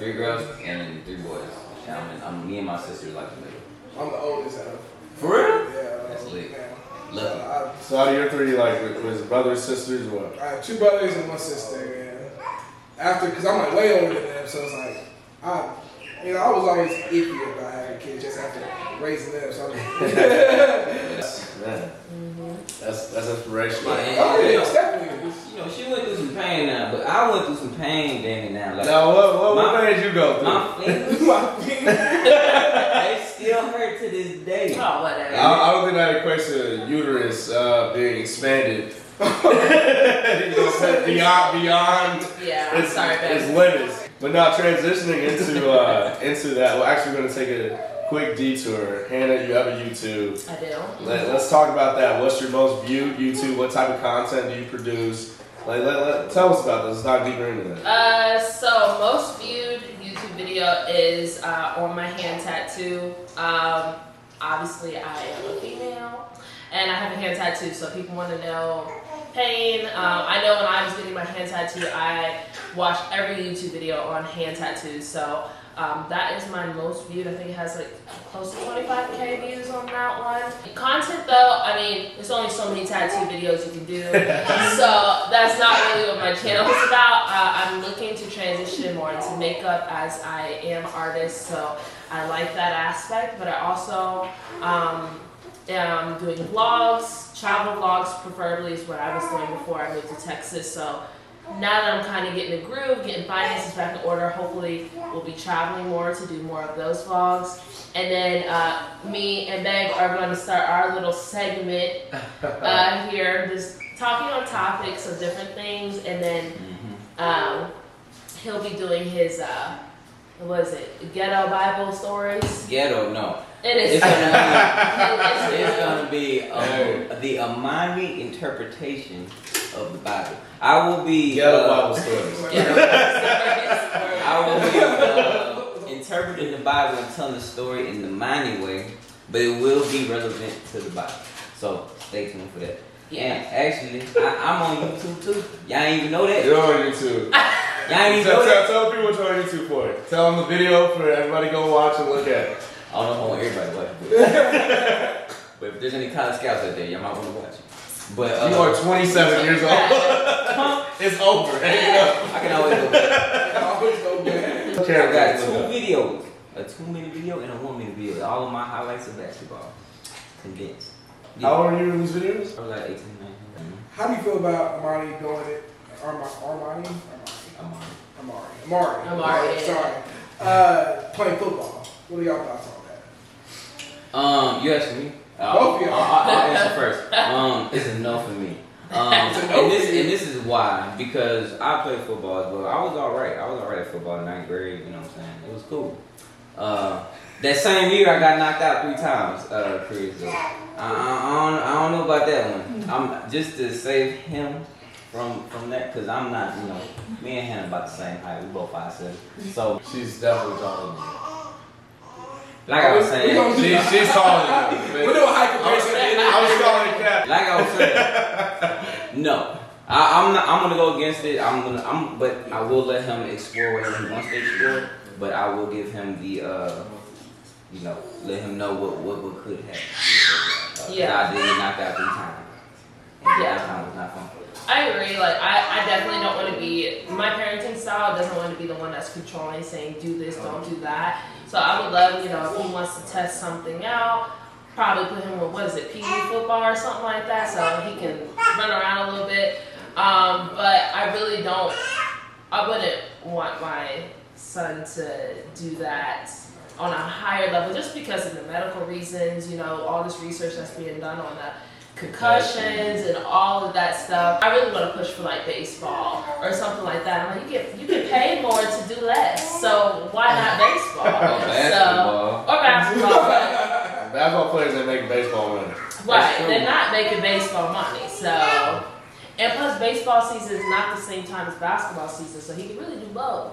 Speaker 4: three girls and three boys. And I'm, I'm me and my sister like the middle.
Speaker 1: I'm the oldest out of.
Speaker 2: For real?
Speaker 1: Yeah.
Speaker 4: That's lit.
Speaker 1: man.
Speaker 4: Lucky.
Speaker 1: Uh,
Speaker 2: So out of your three, like, with- was it brothers, sisters, what?
Speaker 1: I, I have two brothers and one sister, and after, because I'm like way older than them, so it's like, I, you know, I was always iffy about having kids just after raising them. So I'm
Speaker 2: Man,
Speaker 3: Mhm.
Speaker 2: that's that's inspirational.
Speaker 4: Yeah.
Speaker 1: oh, it is definitely.
Speaker 4: You know, she went through some pain now, but I went through some pain, Danny. Now, like
Speaker 2: Now, what what, what
Speaker 4: My-
Speaker 2: made you go through?
Speaker 4: my fingers,
Speaker 1: My finger.
Speaker 4: they still hurt to this day.
Speaker 3: Oh, whatever.
Speaker 2: I, I don't think that equates to uterus uh, being expanded. you know, beyond beyond
Speaker 3: yeah, I'm
Speaker 2: its,
Speaker 3: sorry,
Speaker 2: its limits. But now transitioning into uh, into that, we're actually going to take a quick detour. Hannah, you have a YouTube.
Speaker 3: I do.
Speaker 2: Let, let's talk about that. What's your most viewed YouTube? What type of content do you produce? Like, let, let, tell us about this. Dive deeper into that.
Speaker 3: Uh, so most viewed YouTube video is uh, on my hand tattoo. Um, obviously, I am a female, and I have a hand tattoo. So people want to know pain. Um, I know when I was getting my hand tattoo, I watched every YouTube video on hand tattoos. So um, that is my most viewed. I think it has like close to 25k views on that one. Content though, I mean, there's only so many tattoo videos you can do. so that's not really what my channel is about. Uh, I'm looking to transition more into makeup as I am artist. So I like that aspect, but I also um, am doing vlogs, travel vlogs preferably is what I was doing before I moved to Texas. So now that I'm kind of getting a groove, getting finances back in order, hopefully we'll be traveling more to do more of those vlogs. And then uh, me and Meg are going to start our little segment uh, here, just talking on topics of different things. And then
Speaker 4: Mhm.
Speaker 3: um, he'll be doing his, uh, what is it, ghetto Bible stories.
Speaker 4: Ghetto, no.
Speaker 3: It is.
Speaker 4: It's gonna
Speaker 3: It is-
Speaker 4: It's gonna be um, the Amani interpretation of the Bible. I will be
Speaker 2: Ghetto
Speaker 4: uh,
Speaker 2: Bible stories.
Speaker 4: I will be uh, interpreting the Bible and telling the story in the Mani way, but it will be relevant to the Bible. So stay tuned for that.
Speaker 3: Yeah.
Speaker 4: And actually, I, I'm on YouTube too. Y'all ain't even know that.
Speaker 2: You're on YouTube.
Speaker 4: Y'all ain't even
Speaker 2: Tell,
Speaker 4: know that.
Speaker 2: tell, tell people what you're on YouTube for. Tell them the video for everybody to go watch and look at.
Speaker 4: I don't know if I want everybody to watch it. But, but if there's any college scouts out there, y'all might want to watch it. But uh,
Speaker 2: You are 27 years old. it's over. Hang it up.
Speaker 4: I can always go back.
Speaker 1: I always go back.
Speaker 4: I got two videos, a two-minute video and a one-minute video. All of my highlights of basketball condensed.
Speaker 2: How old are you in these videos?
Speaker 4: I was like 18, 19.
Speaker 1: How do you feel about Armani doing it? Armani? Armani?
Speaker 4: I'm.
Speaker 1: Amari. Amari.
Speaker 3: Amari.
Speaker 1: Sorry. Uh, playing football. What are y'all thoughts on that?
Speaker 4: Um, you asked me. Uh,
Speaker 1: Both of y'all.
Speaker 4: I'll, I'll answer first. Um, it's a no for me. Um,
Speaker 1: It's a no
Speaker 4: and this and this is why because I played football as well. I was all right. I was all right at football in ninth grade. You know what I'm saying? It was cool. Uh, that same year I got knocked out three times. Uh, Chris. I, I, I, don't, I don't know about that one. I'm just to save him from from that because I'm not. You know, me and him about the same height. We both five seven. So
Speaker 2: She's definitely taller than
Speaker 4: like I was saying.
Speaker 1: gonna do
Speaker 2: you. She, she's taller than
Speaker 1: We're
Speaker 2: you.
Speaker 1: doing high comparison.
Speaker 2: I was calling it cap.
Speaker 4: Like I was saying, no. I, I'm not. I'm gonna go against it. I'm gonna. I'm. But I will let him explore whatever he wants to explore. But I will give him the. uh You know, let him know what what, what could happen. Uh, 'cause
Speaker 3: Yeah.
Speaker 4: I did get knocked out three times. And
Speaker 3: Yeah.
Speaker 4: that time was not fun.
Speaker 3: I agree. Like I, I definitely don't want to be my parenting style doesn't want to be the one that's controlling, saying do this, don't do that. So I would love, you know, if he wants to test something out, probably put him with what is it, PE football or something like that, so he can run around a little bit. Um, but I really don't. I wouldn't want my son to do that on a higher level just because of the medical reasons. You know, all this research that's being done on the concussions and all of that stuff. I really want to push for like baseball or something like that. I'm like, you get you get paid more to do less, so why not baseball?
Speaker 4: Oh, basketball.
Speaker 3: So, or basketball, but-
Speaker 2: Basketball players that make baseball money.
Speaker 3: right? They're not making baseball money, so. And plus, baseball season is not the same time as basketball season, so he can really do both.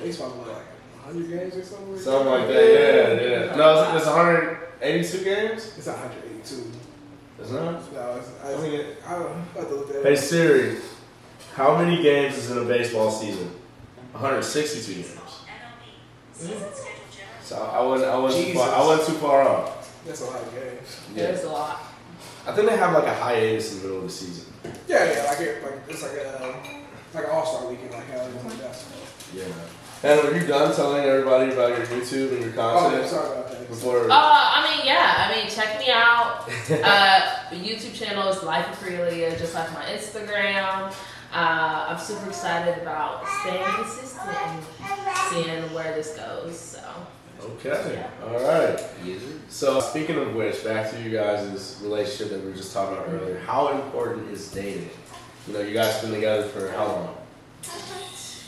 Speaker 1: Baseball, what, like 100 games or something?
Speaker 2: Something like that. Yeah, yeah. No, it's, it's 182 games.
Speaker 1: It's 182.
Speaker 2: Is that?
Speaker 1: No, it's, I,
Speaker 2: I mean,
Speaker 1: I don't know. I have to look that
Speaker 5: Hey
Speaker 1: up.
Speaker 5: Siri, how many games is in a baseball season? 162 games.
Speaker 2: So I wasn't, I wasn't, too far, I wasn't too far off.
Speaker 1: That's a lot of games. Yeah.
Speaker 3: There's a lot.
Speaker 2: I think they have like a hiatus in the middle of the season.
Speaker 1: Yeah, yeah, like, it, like it's like a like an all star weekend, like how it's like.
Speaker 2: Yeah. And are you done telling everybody about your YouTube and your content?
Speaker 1: Oh, yeah,
Speaker 2: content
Speaker 1: sorry about that.
Speaker 2: before?
Speaker 3: Uh, I mean, yeah. I mean, check me out. Uh, the YouTube channel is Life of Creolia, just like my Instagram. Uh, I'm super excited about staying consistent and seeing where this goes. So,
Speaker 2: Okay. All right. So speaking of which, back to you guys' relationship that we were just talking about earlier. How important is dating? You know, you guys have been together for how long?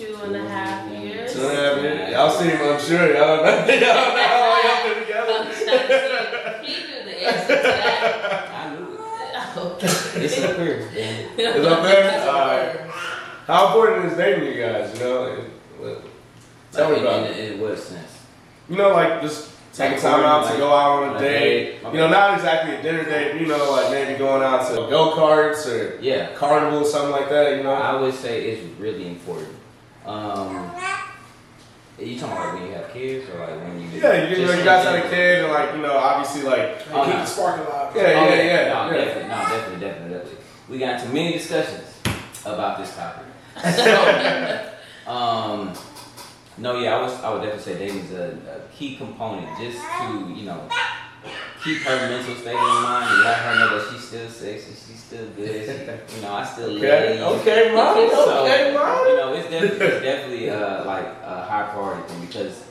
Speaker 3: Two and a half years.
Speaker 2: Two and a half years. Y'all seem unsure. Y'all don't know. Y'all know how long y'all been together.
Speaker 3: trying to see if he knew the answer to that.
Speaker 4: I knew it.
Speaker 3: Okay.
Speaker 4: It's up here. it.
Speaker 2: Is up there? All right. How important is dating you guys? You know, Like, what- tell me about
Speaker 4: in,
Speaker 2: it.
Speaker 4: in, in what sense?
Speaker 2: You know, like just taking
Speaker 4: Like,
Speaker 2: time out to go out on a
Speaker 4: on
Speaker 2: date.
Speaker 4: date.
Speaker 2: You know, not exactly a dinner date. You know, like maybe going out to go karts or
Speaker 4: Yeah.
Speaker 2: carnival, something like that. You know.
Speaker 4: I would say it's really important. Um, you talking about like when you have kids or like when you?
Speaker 2: Yeah, you,
Speaker 4: just
Speaker 2: know, you
Speaker 4: in
Speaker 2: guys had a kid, and like you know, obviously, like
Speaker 1: Like, keep the spark alive.
Speaker 2: yeah,
Speaker 4: Oh,
Speaker 2: yeah, yeah,
Speaker 4: No,
Speaker 2: yeah.
Speaker 4: definitely, no, definitely, definitely, definitely. We got into many discussions about this topic. So, um, no, yeah, I was, I would definitely say dating is a, a key component just to, you know, keep her mental state in mind and let her know that she's still sexy, she's still good, she, you know, I still
Speaker 2: Okay,
Speaker 4: love you.
Speaker 2: okay, mommy,
Speaker 4: So,
Speaker 2: okay, mommy.
Speaker 4: you know, it's definitely, it's definitely uh, like a high priority thing because,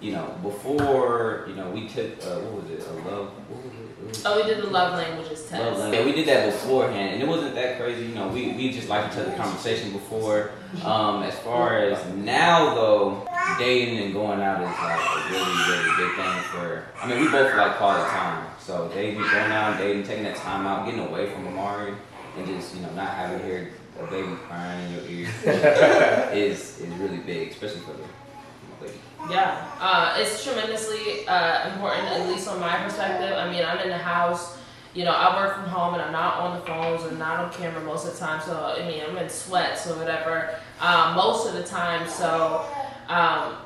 Speaker 4: you know, before, you know, we took, uh, what was it, a love, what was it? It
Speaker 3: Oh, we did the love languages test.
Speaker 4: Love language. Yeah, we did that beforehand, and it wasn't that crazy. You know, we, we just liked each other's conversation before. Um, as far as now, though, dating and going out is like a really, really big thing for. I mean, we both like quality time, so dating, going out, dating, taking that time out, getting away from Amari, and just you know not having to hear a baby crying in your ear is is really big, especially for the for lady.
Speaker 3: Yeah, uh, it's tremendously uh, important, at least on my perspective. I mean, I'm in the house, you know, I work from home and I'm not on the phones or not on camera most of the time. So, I mean, I'm in sweats or whatever um, most of the time. So, um,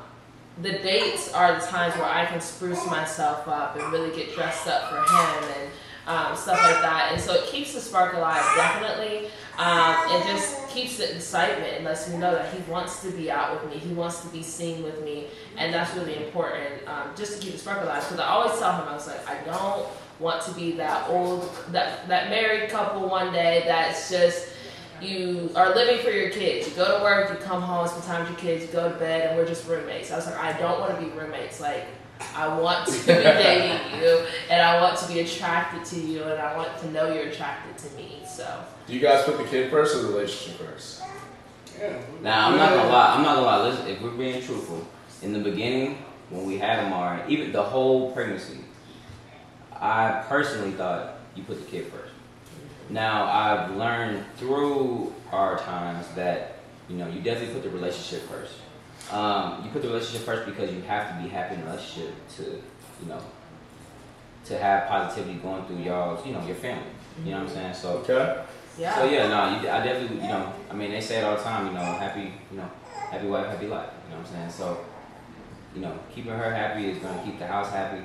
Speaker 3: the dates are the times where I can spruce myself up and really get dressed up for him and um, stuff like that. And so it keeps the spark alive, definitely. Um, and just keeps the excitement and lets me know that he wants to be out with me. He wants to be seen with me. And that's really important um, just to keep the spark alive. Because I always tell him, I was like, I don't want to be that old, that, that married couple one day that's just you are living for your kids. You go to work, you come home, spend time with your kids, you go to bed, and we're just roommates. I was like, I don't want to be roommates. Like, I want to be dating you, and I want to be attracted to you, and I want to know you're attracted to me. So,
Speaker 5: Do you guys put the kid first or the relationship first?
Speaker 1: Yeah.
Speaker 4: Now I'm not gonna lie. I'm not gonna lie. Listen, if we're being truthful, in the beginning when we had Amari, even the whole pregnancy, I personally thought you put the kid first. Now I've learned through our times that you know you definitely put the relationship first. Um, you put the relationship first because you have to be happy in a relationship to you know to have positivity going through y'all's you know your family. You know what I'm saying? So
Speaker 5: Okay.
Speaker 3: yeah.
Speaker 4: so yeah, no, you, I definitely, you know, I mean, they say it all the time, you know, happy, you know, happy wife, happy life. You know what I'm saying? So, you know, keeping her happy is gonna keep the house happy,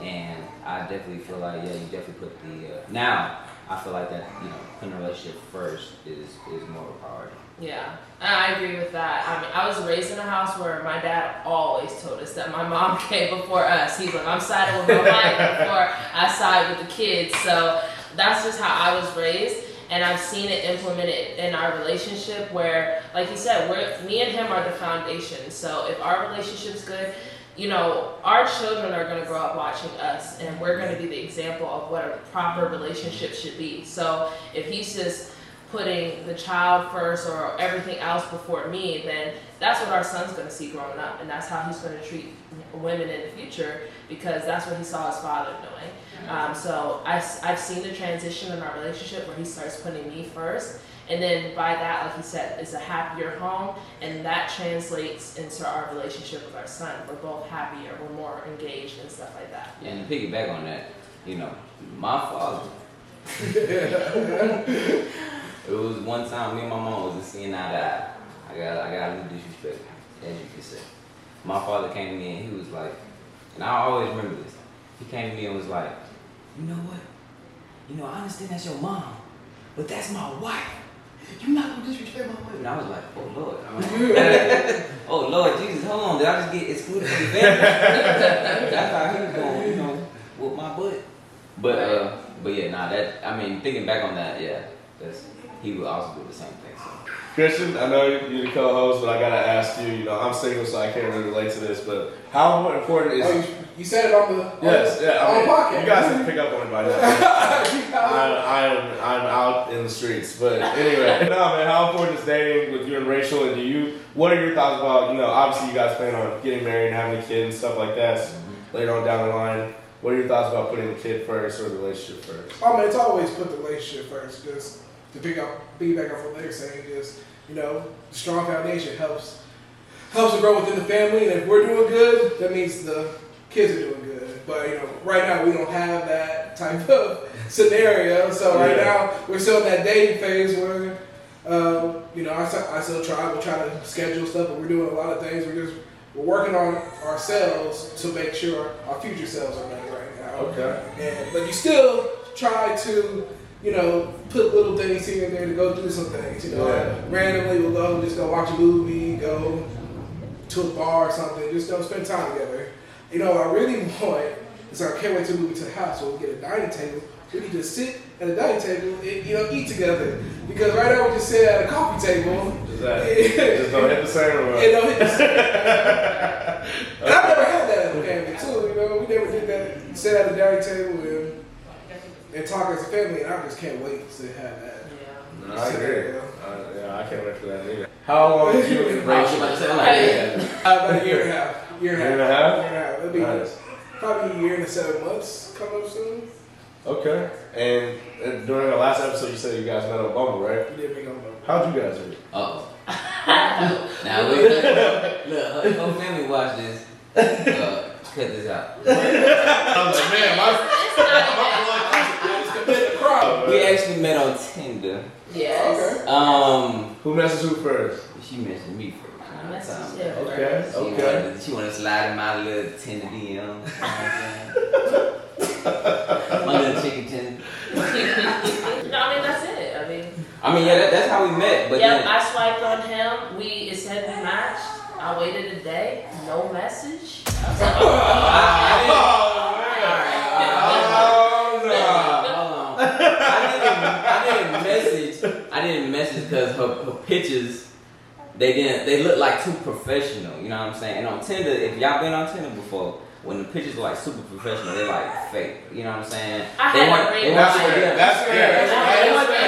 Speaker 4: and I definitely feel like, yeah, you definitely put the. Uh, now, I feel like that, you know, putting a relationship first is is more of a priority.
Speaker 3: Yeah, I agree with that. I mean, I was raised in a house where my dad always told us that my mom came before us. He's like, I'm siding with my wife before I side with the kids. So that's just how I was raised. And I've seen it implemented in our relationship where, like you said, we're, me and him are the foundation. So if our relationship's good, you know, our children are going to grow up watching us, and we're going to be the example of what a proper relationship should be. So if he's just putting the child first or everything else before me, then that's what our son's going to see growing up, and that's how he's going to treat women in the future because that's what he saw his father doing. Um, so I, have seen the transition in our relationship where he starts putting me first, and then by that, like he said, it's a happier home, and that translates into our relationship with our son. We're both happier, we're more engaged, and stuff like that.
Speaker 4: And to piggyback on that, you know, my father. it was one time me and my mom was just seeing eye to eye. I got I got a little disrespect, as you can say. My father came to me and he was like, and I always remember this. He came to me and was like, you know what? You know, I understand that's your mom, but that's my wife. You're not gonna disrespect my wife. And I was like, oh Lord. oh Lord Jesus, hold on. Did I just get excluded from the family? that's how he was going, you know, with my butt. But uh, but yeah, nah. That I mean, thinking back on that, yeah, that's he would also do the same thing. So.
Speaker 5: Christian, I know you're the co-host, but I gotta ask you. You know, I'm single, so I can't really relate to this. But how important is?
Speaker 1: Oh, you, you said it on the
Speaker 5: yes,
Speaker 1: on,
Speaker 5: yeah.
Speaker 1: on
Speaker 5: I mean,
Speaker 1: the podcast.
Speaker 5: you guys can pick up on it by now. I, I'm I'm out in the streets, but anyway, no man. How important is dating with you and Rachel? And do you? What are your thoughts about? You know, obviously you guys plan on getting married and having a kid and stuff like that
Speaker 1: Mm-hmm.
Speaker 5: later on down the line. What are your thoughts about putting the kid first or the relationship first?
Speaker 1: I mean, it's always put the relationship first. Just to pick up, piggyback off what they're saying, just you know, the strong foundation helps helps to grow within the family. And if we're doing good, that means the kids are doing good. But you know, right now we don't have that type of scenario. So right
Speaker 5: Yeah.
Speaker 1: now we're still in that dating phase where. Um, you know, I, still- I still try. We try to schedule stuff, but we're doing a lot of things. We're just we're working on ourselves to make sure our future selves are ready right now.
Speaker 5: Okay.
Speaker 1: And, but you still try to, you know, put little things here and there to go do some things. You know,
Speaker 5: Yeah.
Speaker 1: randomly we'll go just go watch a movie, go to a bar or something. Just go spend time together. You know, I really want is I can't wait to move to the house so we get a dining table. We can just sit at a dining table and you know eat together. Because right now we just sit at a coffee table.
Speaker 5: Is that just don't hit the same room. what?
Speaker 1: You know, hit the- and I've never had that in the family too. You know, we never did that. Sit at a dining table and and talk as a family, and I just can't wait to have that.
Speaker 3: Yeah.
Speaker 5: No, I agree. Uh, yeah, I can't wait for that either. How long did you and
Speaker 4: I was
Speaker 5: Rachel?
Speaker 4: about to say, I'm like.
Speaker 1: Uh, about a year and a half. Year and a half.
Speaker 5: Year and a half?
Speaker 1: Year and a half. It'll be
Speaker 5: Nice.
Speaker 1: probably a year and seven months coming up soon.
Speaker 5: Okay. And, and during the last episode, you said you guys met on Bumble, right?
Speaker 1: You didn't make no
Speaker 5: How'd you guys meet?
Speaker 4: Uh oh. now look, look, look, her whole family watch this. Uh, cut this out.
Speaker 5: I was like, man, my
Speaker 3: It's not even-
Speaker 1: The crowd.
Speaker 4: We actually met on Tinder.
Speaker 3: Yes.
Speaker 4: Um,
Speaker 5: who messaged who first?
Speaker 4: she mentioned me first.
Speaker 3: Um,
Speaker 5: okay,
Speaker 3: okay.
Speaker 4: She wanna she to slide in my little 10 DM. my little chicken tin. no, I mean, that's it. I mean, I mean, yeah, that, that's how we met. But
Speaker 3: yeah,
Speaker 4: then,
Speaker 3: I swiped on him. We, it said we matched. I waited a day, no message. I was like, oh,
Speaker 4: I didn't message. I didn't message because her, her pictures they didn't. They look like too professional. You know what I'm saying? And on Tinder, if y'all been on Tinder before, when the pictures are like super professional, they like fake. You know what I'm saying?
Speaker 3: I
Speaker 4: They
Speaker 3: had
Speaker 4: want-
Speaker 3: a
Speaker 4: they
Speaker 3: ring
Speaker 4: want
Speaker 2: That's
Speaker 4: you to
Speaker 2: fair.
Speaker 4: get-
Speaker 2: That's fair.
Speaker 4: They want-
Speaker 2: That's
Speaker 4: they want-
Speaker 2: fair.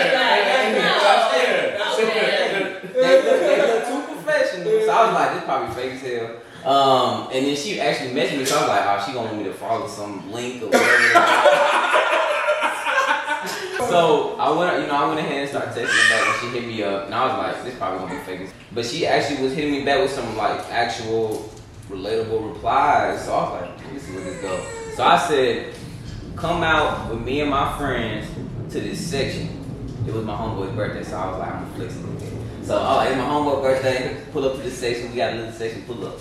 Speaker 2: That's fair.
Speaker 3: Okay.
Speaker 4: they look, they look too professional. So I was like, this probably fake as hell. Um, and then she actually messaged me, so I was like, oh, she gonna want me to follow some link or whatever. so I went, you know, I went ahead and started texting her back, and she hit me up, and I was like, this probably gonna be fake. But she actually was hitting me back with some like actual relatable replies. So I was like, me see where this go. So I said, come out with me and my friends to this section. It was my homeboy's birthday, so I was like, I'm gonna flex a little bit. So, oh, it's my homeboy's birthday. Pull up to the section. We got a little section. Pull up.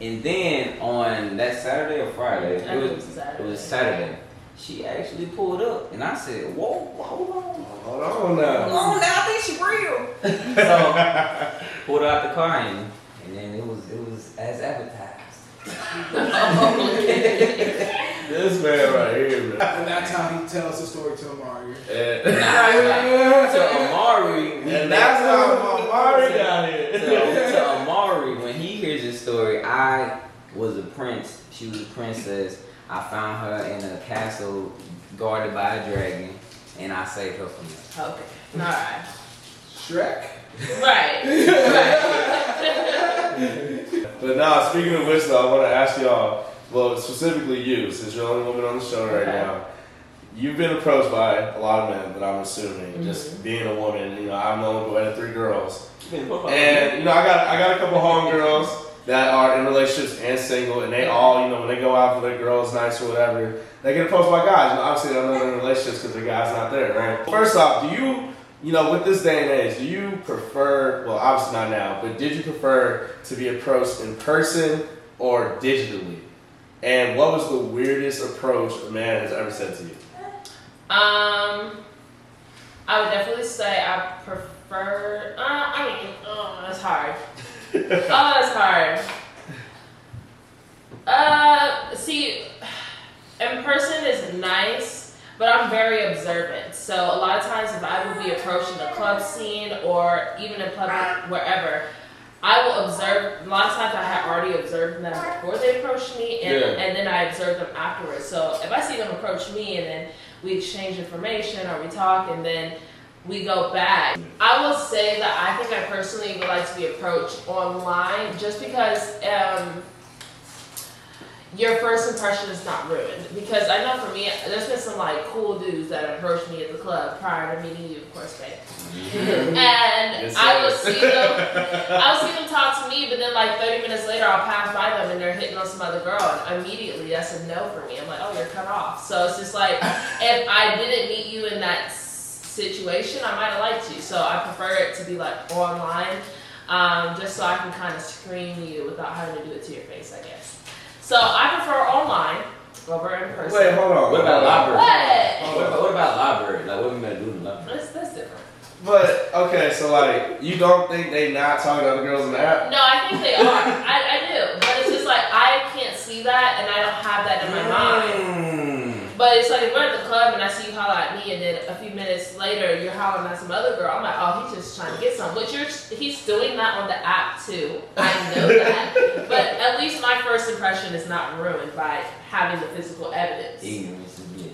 Speaker 4: And then on that Saturday or Friday, it was
Speaker 3: was
Speaker 4: it was Saturday. She actually pulled up, and I said, "Whoa, hold on,
Speaker 2: Hold on now.
Speaker 4: hold on, now I think she real." so pulled out the car, and, and then it was it was as advertised.
Speaker 2: This man right here, man.
Speaker 1: And that's how he tells the story to Mario.
Speaker 2: And,
Speaker 4: to Amari, we
Speaker 2: and that's how Amari got
Speaker 4: to,
Speaker 2: here.
Speaker 4: to Amari, when he hears this story, I was a prince. She was a princess. I found her in a castle guarded by a dragon, and I saved her from it.
Speaker 3: Okay. All right.
Speaker 1: Shrek?
Speaker 3: Right. Right.
Speaker 2: But now, speaking of which, though, I want to ask y'all, well, specifically you, since you're the only woman on the show right
Speaker 3: Okay.
Speaker 2: now. You've been approached by a lot of men, but I'm assuming,
Speaker 3: Mm-hmm.
Speaker 2: just being a woman, you know, I've known about three girls. And you know, I got I got a couple homegirls that are in relationships and single, and they all, you know, when they go out for their girls' nights or whatever, they get approached by guys. Know, obviously they're not in relationships because the guy's not there, right? First off, do you, you know, with this day and age, do you prefer? Well, obviously not now, but did you prefer to be approached in person or digitally? And what was the weirdest approach a man has ever said to you?
Speaker 3: Um, I would definitely say I prefer. Uh, I mean, oh, that's hard. Oh, that's hard. Uh, see, in person is nice, but I'm very observant. So a lot of times, if I would be approaching a club scene or even in public, wherever, I will observe. A lot of times, I have already observed them before they approach me, and,
Speaker 2: Yeah.
Speaker 3: and then I observe them afterwards. So if I see them approach me, and then we exchange information or we talk, and then we go back. I will say that I think I personally would like to be approached online, just because. Um, your first impression is not ruined because I know for me, there's been some like cool dudes that approached me at the club prior to meeting you, of course, babe. and
Speaker 2: Yes,
Speaker 3: I will see them, I will see them talk to me, but then like 30 minutes later, I'll pass by them and they're hitting on some other girl, and immediately that's a no for me. I'm like, oh, you're cut off. So it's just like if I didn't meet you in that situation, I might have liked you. So I prefer it to be like online, um, just so I can kind of screen you without having to do it to your face, I guess. So I prefer online over in person.
Speaker 2: Wait, hold on.
Speaker 4: What about library?
Speaker 3: What?
Speaker 4: What about, what about library? Like, what we gonna do in the library?
Speaker 3: That's, that's different.
Speaker 2: But okay, so like, you don't think they not talking to other girls in the app?
Speaker 3: No, I think they are. I, I do. But it's just like I can't see that and I don't have that in my mind. But it's like if we're at the club and I see you holler at me and then a few minutes later you're hollering at some other girl, I'm like, oh, he's just trying to get some. Which you're he's doing that on the app too. I know that. but at least my first impression is not ruined by having the physical evidence.
Speaker 4: Ignorance is bliss.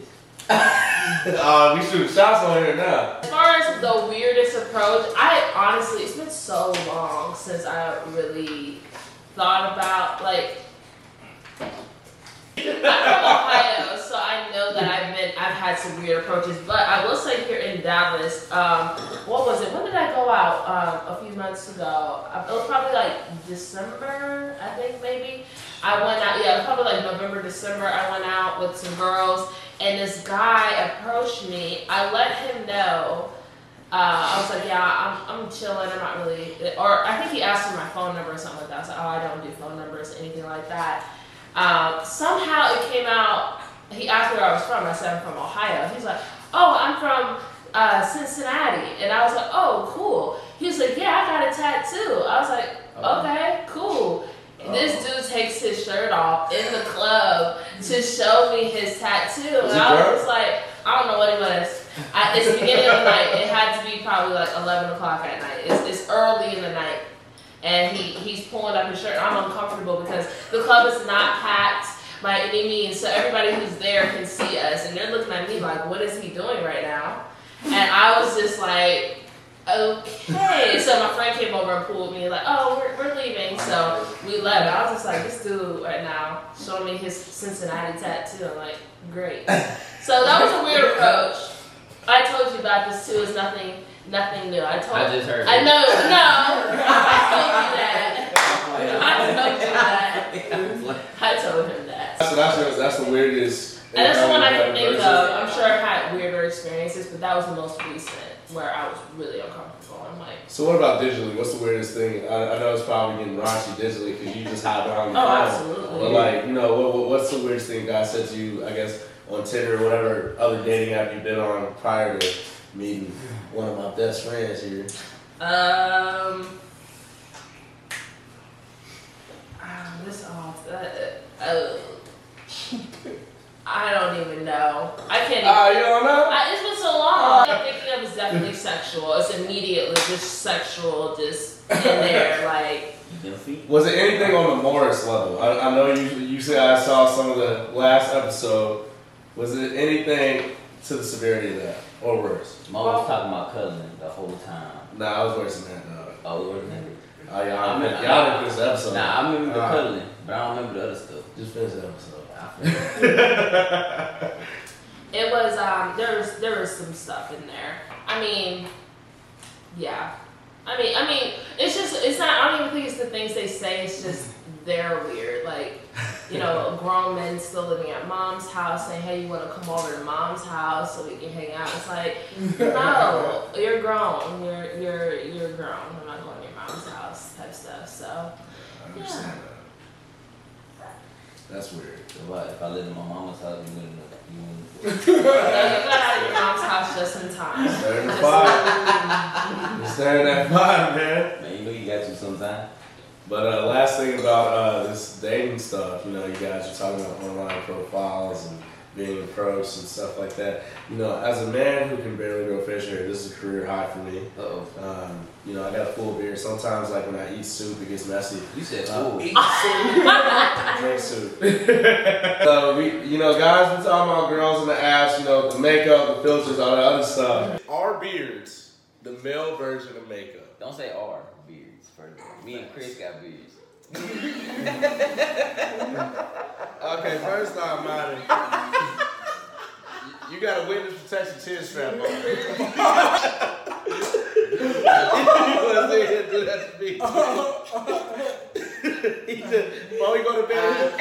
Speaker 2: Uh, we shooting shots on here now.
Speaker 3: As far as the weirdest approach, I honestly, it's been so long since I really thought about like. I'm from Ohio, so I know that I've been, I've had some weird approaches. But I will say here in Dallas, um, what was it? When did I go out? Um, a few months ago. Uh, It was probably like December, I think maybe. I went out, yeah, it was probably like November, December. I went out with some girls, and this guy approached me. I let him know. Uh, I was like, yeah, I'm, I'm chilling. I'm not really, or I think he asked for my phone number or something like that. I was like, oh, I don't do phone numbers, anything like that. Um, somehow it came out. He asked me where I was from. I said I'm from Ohio. He's like, oh, I'm from uh, Cincinnati. And I was like, oh, cool. He was like, yeah, I got a tattoo. I was like, okay, cool. This dude takes his shirt off in the club to show me his tattoo. And I was just like, I don't know what it was. I, it's the beginning of the night. It had to be probably like 11 o'clock at night. It's, it's early in the night. And he, he's pulling up his shirt. I'm uncomfortable because the club is not packed by any means. So everybody who's there can see us. And they're looking at me like, what is he doing right now? And I was just like, okay. So my friend came over and pulled me like, oh, we're, we're leaving. So we left. I was just like, this dude right now showing me his Cincinnati tattoo. I'm like, great. So that was a weird approach. I told you about this too. It's nothing, nothing new. I told.
Speaker 4: I just heard.
Speaker 3: I
Speaker 4: it.
Speaker 3: know. No, I told you that. I told you that. I told him that.
Speaker 2: So that's the, that's the weirdest.
Speaker 3: And that's the one I
Speaker 2: encounter
Speaker 3: can
Speaker 2: you've
Speaker 3: think
Speaker 2: ever
Speaker 3: of. I'm sure I've had weirder experiences, but that was the most recent where I was really uncomfortable. I'm like,
Speaker 2: So what about digitally? What's the weirdest thing? I, I know it's probably getting raunchy digitally because you just hide behind the
Speaker 3: oh,
Speaker 2: phone.
Speaker 3: absolutely.
Speaker 2: But like, you know, what, what, what's the weirdest thing God said to you? I guess on Tinder or whatever other dating app you've been on prior to meeting one of my best friends here.
Speaker 3: Um. ah, this off. Uh, uh, I don't even know. I can't. Even,
Speaker 2: Ah, you don't know?
Speaker 3: I, it's been so long. I'm thinking of is definitely sexual. It's immediately just sexual, just in there, like.
Speaker 4: Them.
Speaker 2: Was it anything on the Morris level? I, I know you you said I saw some of the last episode. Was it anything to the severity of that or worse?
Speaker 4: Mo was talking about cousin the whole time.
Speaker 2: Nah, I was worse than that. Dog.
Speaker 4: Oh, it wasn't it?
Speaker 2: Oh, y'all,
Speaker 4: I mean,
Speaker 2: y'all didn't finish the episode.
Speaker 4: Nah, I remember the
Speaker 2: Uh,
Speaker 4: cuddling, but I don't remember the other stuff.
Speaker 2: Just finish the episode.
Speaker 3: It was um there was there was some stuff in there. I mean, yeah. I mean I mean it's just it's not I don't even think it's the things they say, it's just they're weird. Like, you know, grown men still living at mom's house saying, Hey, you wanna come over to mom's house so we can hang out? It's like, No, you're grown. You're you're you're grown. I'm not going to your mom's house type stuff. So
Speaker 2: I understand that. That's weird.
Speaker 4: What? If I lived in my mama's house, you wouldn't. You wouldn't.
Speaker 3: yeah, you got out of your mom's house just in time.
Speaker 2: Staring at
Speaker 3: Just-
Speaker 2: five. You're staring at five, man.
Speaker 4: Man, you know you got to sometime.
Speaker 2: But uh, last thing about uh, this dating stuff, you know, you guys are talking about online profiles and being approached and stuff like that. You know, as a man who can barely grow facial hair, this is a career high for me.
Speaker 4: Uh oh.
Speaker 2: Um, you know, I got a full beard. Sometimes, like when I eat soup, it gets messy.
Speaker 4: You said
Speaker 2: Uh,
Speaker 4: cool.
Speaker 2: Drink soup. so we, you know, guys, we talking about girls in the ass. You know, the makeup, the filters, all that other stuff. Our beards, the male version of makeup.
Speaker 4: Don't say R beards. First of all. Me and Chris got beards.
Speaker 2: Okay, first off, Marty, you got a witness protection chin strap on. you want to sit here and do that to me? Oh. he said, before we go to bed,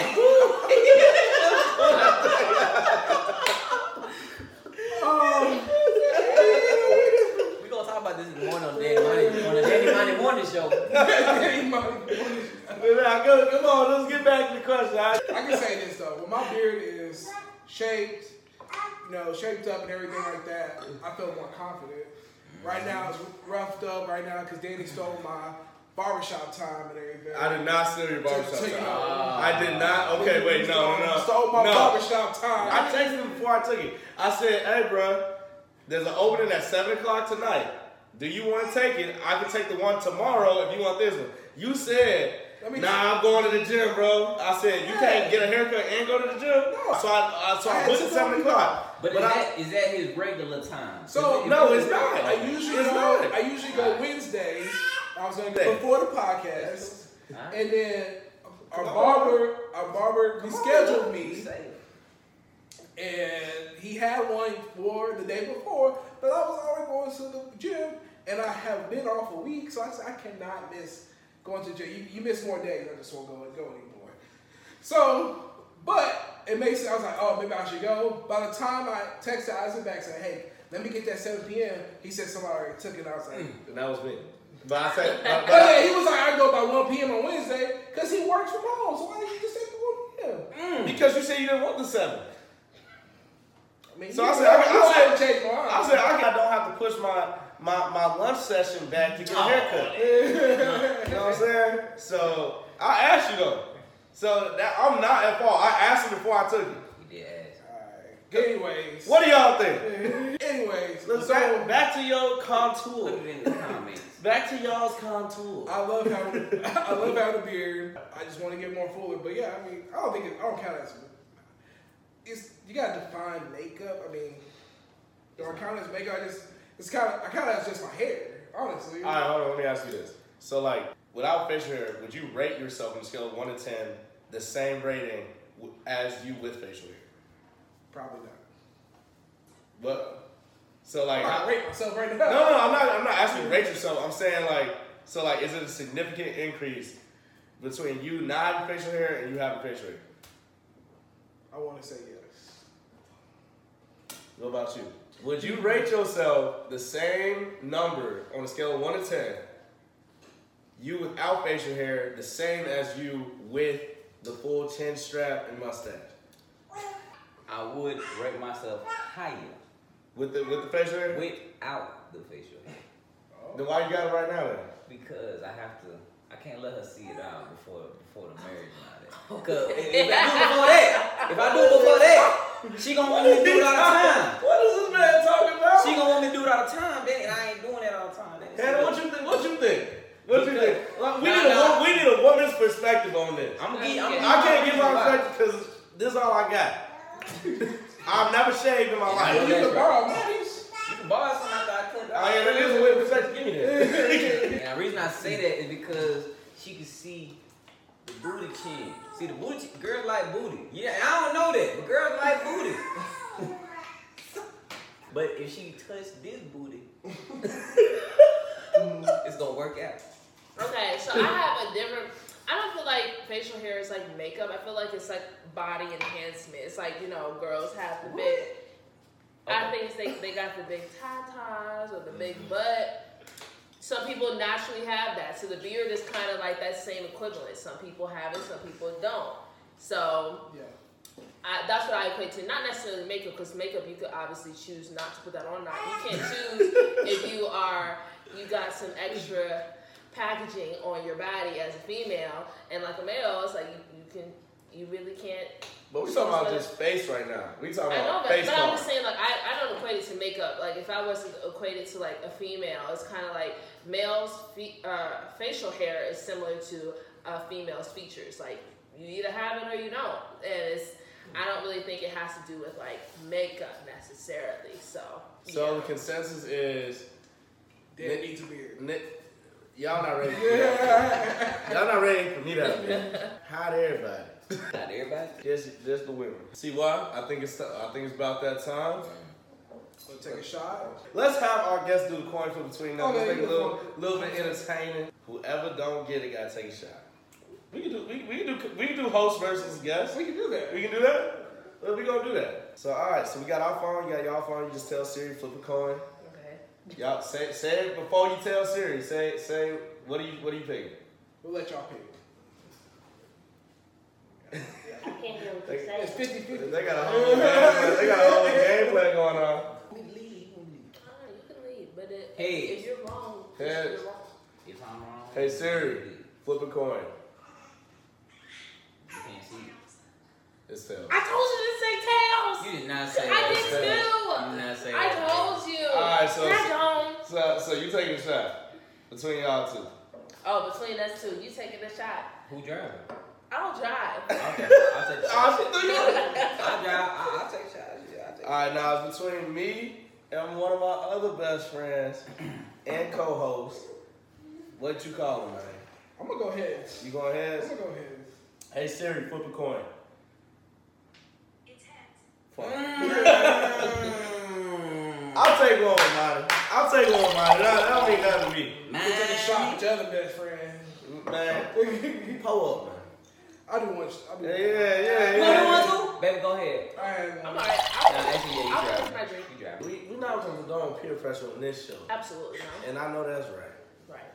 Speaker 4: We gonna talk about this in the morning on Danny Money on the Danny Money Morning Show.
Speaker 2: Nah, go- come on, let's get back to the question. I,
Speaker 1: I can say this though, when my beard is shaped, you know, shaped up and everything like that, I feel more confident. Right now it's roughed up right now because Danny stole my barbershop time and everything.
Speaker 2: I did not steal your barbershop time.
Speaker 1: know,
Speaker 2: I did not. Okay, wait, no, no, no.
Speaker 1: Stole my
Speaker 2: no.
Speaker 1: barbershop time.
Speaker 2: I texted him before I took it. I said, hey, bro, there's an opening at 7 o'clock tonight. Do you want to take it? I can take the one tomorrow if you want this one. You said,
Speaker 1: Let me
Speaker 2: nah, I'm going to the gym, bro. I said, you can't get a haircut and go to the gym?
Speaker 1: No.
Speaker 2: So I, uh, so
Speaker 1: I
Speaker 2: I,
Speaker 1: had
Speaker 2: booked
Speaker 1: to
Speaker 2: at 7 o'clock.
Speaker 4: But,
Speaker 2: But
Speaker 4: is,
Speaker 2: I-
Speaker 4: that, is that his regular time?
Speaker 1: So
Speaker 4: If-
Speaker 2: No, it's not.
Speaker 1: I usually
Speaker 2: It's
Speaker 1: go.
Speaker 2: not.
Speaker 1: I usually go Wednesdays. I was gonna go before the podcast,
Speaker 4: Alright.
Speaker 1: and then our
Speaker 2: on.
Speaker 1: barber, our barber
Speaker 2: Come on.
Speaker 1: rescheduled me, and he had one for the day before, but I was already going to the gym, and I have been off a week, so I said I cannot miss going to gym. You, you miss more days, I just won't go go anymore. So, but it makes sense. I was like, oh, maybe I should go. By the time I texted Isaac back saying, hey, let me get that 7 p.m., he said somebody already took it. I was like,
Speaker 2: And that was me. But I said, but,
Speaker 1: But yeah, he was like, I go by 1 p.m. on Wednesday because he works from home. So why did you just take the 1 p.m.?
Speaker 2: Mm, because you said you didn't want the 7.
Speaker 1: I mean,
Speaker 2: So I said, I- I said-
Speaker 1: change mine.
Speaker 2: I said I don't have to push my my, my lunch session back to get a haircut. Oh, you know what I'm saying? So I asked you though. So that I'm not at fault. I asked him before I took it.
Speaker 4: You did ask.
Speaker 1: Alright. Anyways.
Speaker 2: What do y'all think?
Speaker 1: Anyways,
Speaker 2: Let's
Speaker 1: so
Speaker 2: back, back to your contour.
Speaker 4: Put it in the comments.
Speaker 2: Back to y'all's contour.
Speaker 1: I love having I love having a beard. I just want to get more fuller. But yeah, I mean, I don't think it, I don't count it as it's you gotta define makeup. I mean, do I count it as makeup? I just it's kind of I it as just my hair, honestly.
Speaker 2: All right, hold on. Let me ask you this. So, like, without facial hair, would you rate yourself on a scale of one to ten the same rating as you with facial hair?
Speaker 1: Probably not.
Speaker 2: But So, like, how,
Speaker 1: rate myself right
Speaker 2: no,
Speaker 1: now.
Speaker 2: no, no, I'm not. I'm not asking you to rate yourself. I'm saying like, so like, is it a significant increase between you not having facial hair and you having facial hair?
Speaker 1: I want to say yes.
Speaker 2: What about you? Would you rate yourself the same number on a scale of one to ten? You without facial hair, the same as you with the full chin strap and mustache.
Speaker 4: I would rate myself higher
Speaker 2: With the with the facial hair?
Speaker 4: without the facial hair oh.
Speaker 2: Then why you got it right now then?
Speaker 4: because I have to. I can't let her see it out before before the marriage and all that. Cause if, if I do it before that, if I do it before that, she gonna want me to do it all the time.
Speaker 2: What is this man talking about?
Speaker 4: She gonna want me to do it all the time, then, and I ain't doing that all the time. Then.
Speaker 2: Hannah, what you think? What you think? What you think? Like, we,
Speaker 4: Nah,
Speaker 2: need a,
Speaker 4: nah.
Speaker 2: wo- we need a woman's perspective on this.
Speaker 4: I'm gonna get. I'm gonna
Speaker 2: I can't give my perspective because this is all I got. I've never shaved in my
Speaker 4: Yeah,
Speaker 2: life.
Speaker 1: You
Speaker 4: that's
Speaker 1: can
Speaker 4: right.
Speaker 1: borrow mine.
Speaker 4: You can borrow something after I cut. It.
Speaker 2: Oh yeah, that is a way perspective. Give me that.
Speaker 4: And the reason I say that is because she can see the booty chin. See the booty, chin- girls like booty. Yeah, I don't know that, but girls like booty. but if she touch this booty, it's gonna work out.
Speaker 3: Okay, so I have a different. I don't feel like facial hair is like makeup. I feel like it's like body enhancement. It's like you know, girls have the big. I think they they got the big tatas or the big butt. Some people naturally have that, so the beard is kind of like that same equivalent. Some people have it, some people don't. So
Speaker 1: Yeah.
Speaker 3: I, that's what I equate to. Not necessarily makeup, because makeup you could obviously choose not to put that on. Not you can't choose if you are you got some extra packaging on your body as a female, and like a male, it's like you, you can you really can't.
Speaker 2: But we talking about just face right now. We talking
Speaker 3: I know,
Speaker 2: about
Speaker 3: but,
Speaker 2: face
Speaker 3: but I'm just saying like I, I don't equate it to makeup. Like if I was to equate it to like a female, it's kind of like males' fe- uh, facial hair is similar to a female's features. Like you either have it or you don't, and it's. I don't really think it has to do with like makeup necessarily. So
Speaker 2: So
Speaker 3: yeah.
Speaker 2: the consensus is,
Speaker 1: Dan needs a beard.
Speaker 2: ni- y'all not ready. For that. y'all not ready for me to have a. Hi to everybody.
Speaker 4: Not everybody.
Speaker 2: Just, just the women. See why? I think it's. I think it's about that time.
Speaker 1: So take a shot.
Speaker 2: Let's have our guests do the coin flip between them.
Speaker 1: Oh, okay,
Speaker 2: Let's make a little, little bit entertaining. Whoever don't get it, gotta take a shot. We can do. We, we can do. We can do host versus guest.
Speaker 1: We can do that.
Speaker 2: We can do that. Well, we gonna do that. So all right. So we got our phone. You got y'all phone. You just tell Siri flip a coin.
Speaker 3: okay.
Speaker 2: Y'all say say it before you tell Siri. Say say what do you what do you pick?
Speaker 1: We'll let y'all pick.
Speaker 3: I can't hear what
Speaker 2: They-
Speaker 3: you're
Speaker 1: It's 50 50.
Speaker 2: They got a whole game plan. They got a whole game plan going on.
Speaker 3: Oh, you can leave, but it,
Speaker 4: Hey.
Speaker 3: if you're wrong,
Speaker 2: Hey.
Speaker 3: you're wrong.
Speaker 4: If I'm wrong.
Speaker 2: Hey Siri, flip a coin.
Speaker 4: You can't see.
Speaker 2: It's tails.
Speaker 3: I told you to say tails.
Speaker 4: You did not say tails.
Speaker 3: I
Speaker 4: that.
Speaker 3: did too.
Speaker 4: You did not say
Speaker 3: I
Speaker 4: that.
Speaker 3: told you.
Speaker 2: Alright, so-
Speaker 3: I don't.
Speaker 2: So so you taking a shot between y'all two.
Speaker 3: Oh, between us two, you taking a shot.
Speaker 4: Who driving?
Speaker 3: I don't drive.
Speaker 4: Okay, I'll take a shot.
Speaker 2: She threw you.
Speaker 4: I'll drive. I'll, I'll take shots. Yeah, I'll take.
Speaker 2: All right, now it's between me and one of my other best friends and co-host. What you call him, man?
Speaker 1: I'm going to go ahead.
Speaker 2: You going ahead?
Speaker 1: I'm going to go ahead.
Speaker 2: Hey Siri, flip a coin.
Speaker 6: It's heads.
Speaker 2: Fuck.
Speaker 4: Mm.
Speaker 2: I'll take one with Monty. I'll take one with Monty. That, that don't mean nothing to me.
Speaker 4: Man.
Speaker 1: We'll take a shot with your other best friend.
Speaker 2: Man, you pull up, man.
Speaker 1: I do one. I do
Speaker 2: Yeah, yeah, yeah,
Speaker 4: You
Speaker 2: yeah.
Speaker 4: want to? Baby, go ahead.
Speaker 1: I had
Speaker 3: I'm
Speaker 1: one.
Speaker 3: alright.
Speaker 4: Nah, actually, yeah, you
Speaker 3: I'll
Speaker 4: driving.
Speaker 3: finish my drink.
Speaker 4: You driving.
Speaker 2: We we not gonna condone peer pressure on this show,
Speaker 3: Absolutely no.
Speaker 2: and I know that's right.
Speaker 3: Right.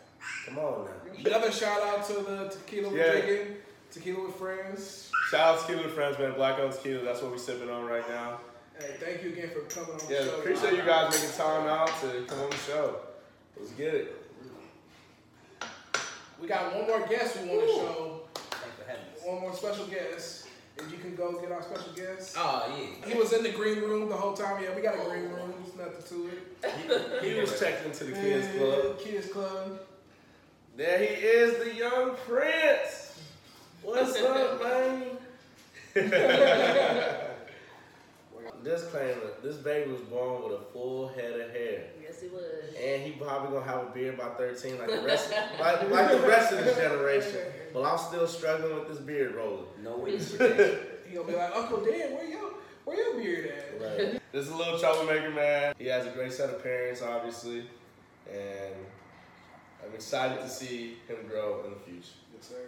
Speaker 2: Come on now.
Speaker 1: Another shout out to the tequila we're drinking. Tequila with friends.
Speaker 2: Shout out to Tequila with Friends, man. Black owned tequila. That's what we're sipping on right now.
Speaker 1: Hey, thank you again for coming on the show.
Speaker 2: Yeah, appreciate you guys making time out to come on the show. Let's get it.
Speaker 1: We got one more guest we want to show.
Speaker 4: Thanks for having us.
Speaker 1: One more special guest. If you can go get our special guest.
Speaker 4: Oh yeah.
Speaker 1: He was in the green room the whole time. Yeah, we got a green oh. room. There's nothing to it.
Speaker 2: He was checked into the kids club.
Speaker 1: Kids club.
Speaker 2: There he is, the young prince. What's up, man? Disclaimer: This baby was born with a full head of hair,
Speaker 3: Yes, it was.
Speaker 2: and he probably gonna have a beard by 13, like the rest, like, like the rest of this generation. But I'm still struggling with this beard rolling.
Speaker 4: No witness protection.
Speaker 1: He gonna be like, Uncle Dan, where your where your beard at?
Speaker 2: Right. This is a little troublemaker man. He has a great set of parents, obviously, and I'm excited to see him grow in the future.
Speaker 1: Yes, sir.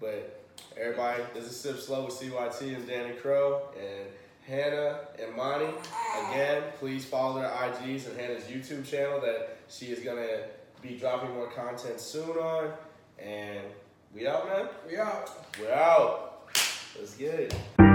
Speaker 2: But everybody, this is Sip Slow with CYT and Danny Crow and Hannah and Monty. Again, please follow their IGs and Hannah's YouTube channel that she is gonna be dropping more content soon on. And we out, man.
Speaker 1: We out.
Speaker 2: We're out. Let's get it.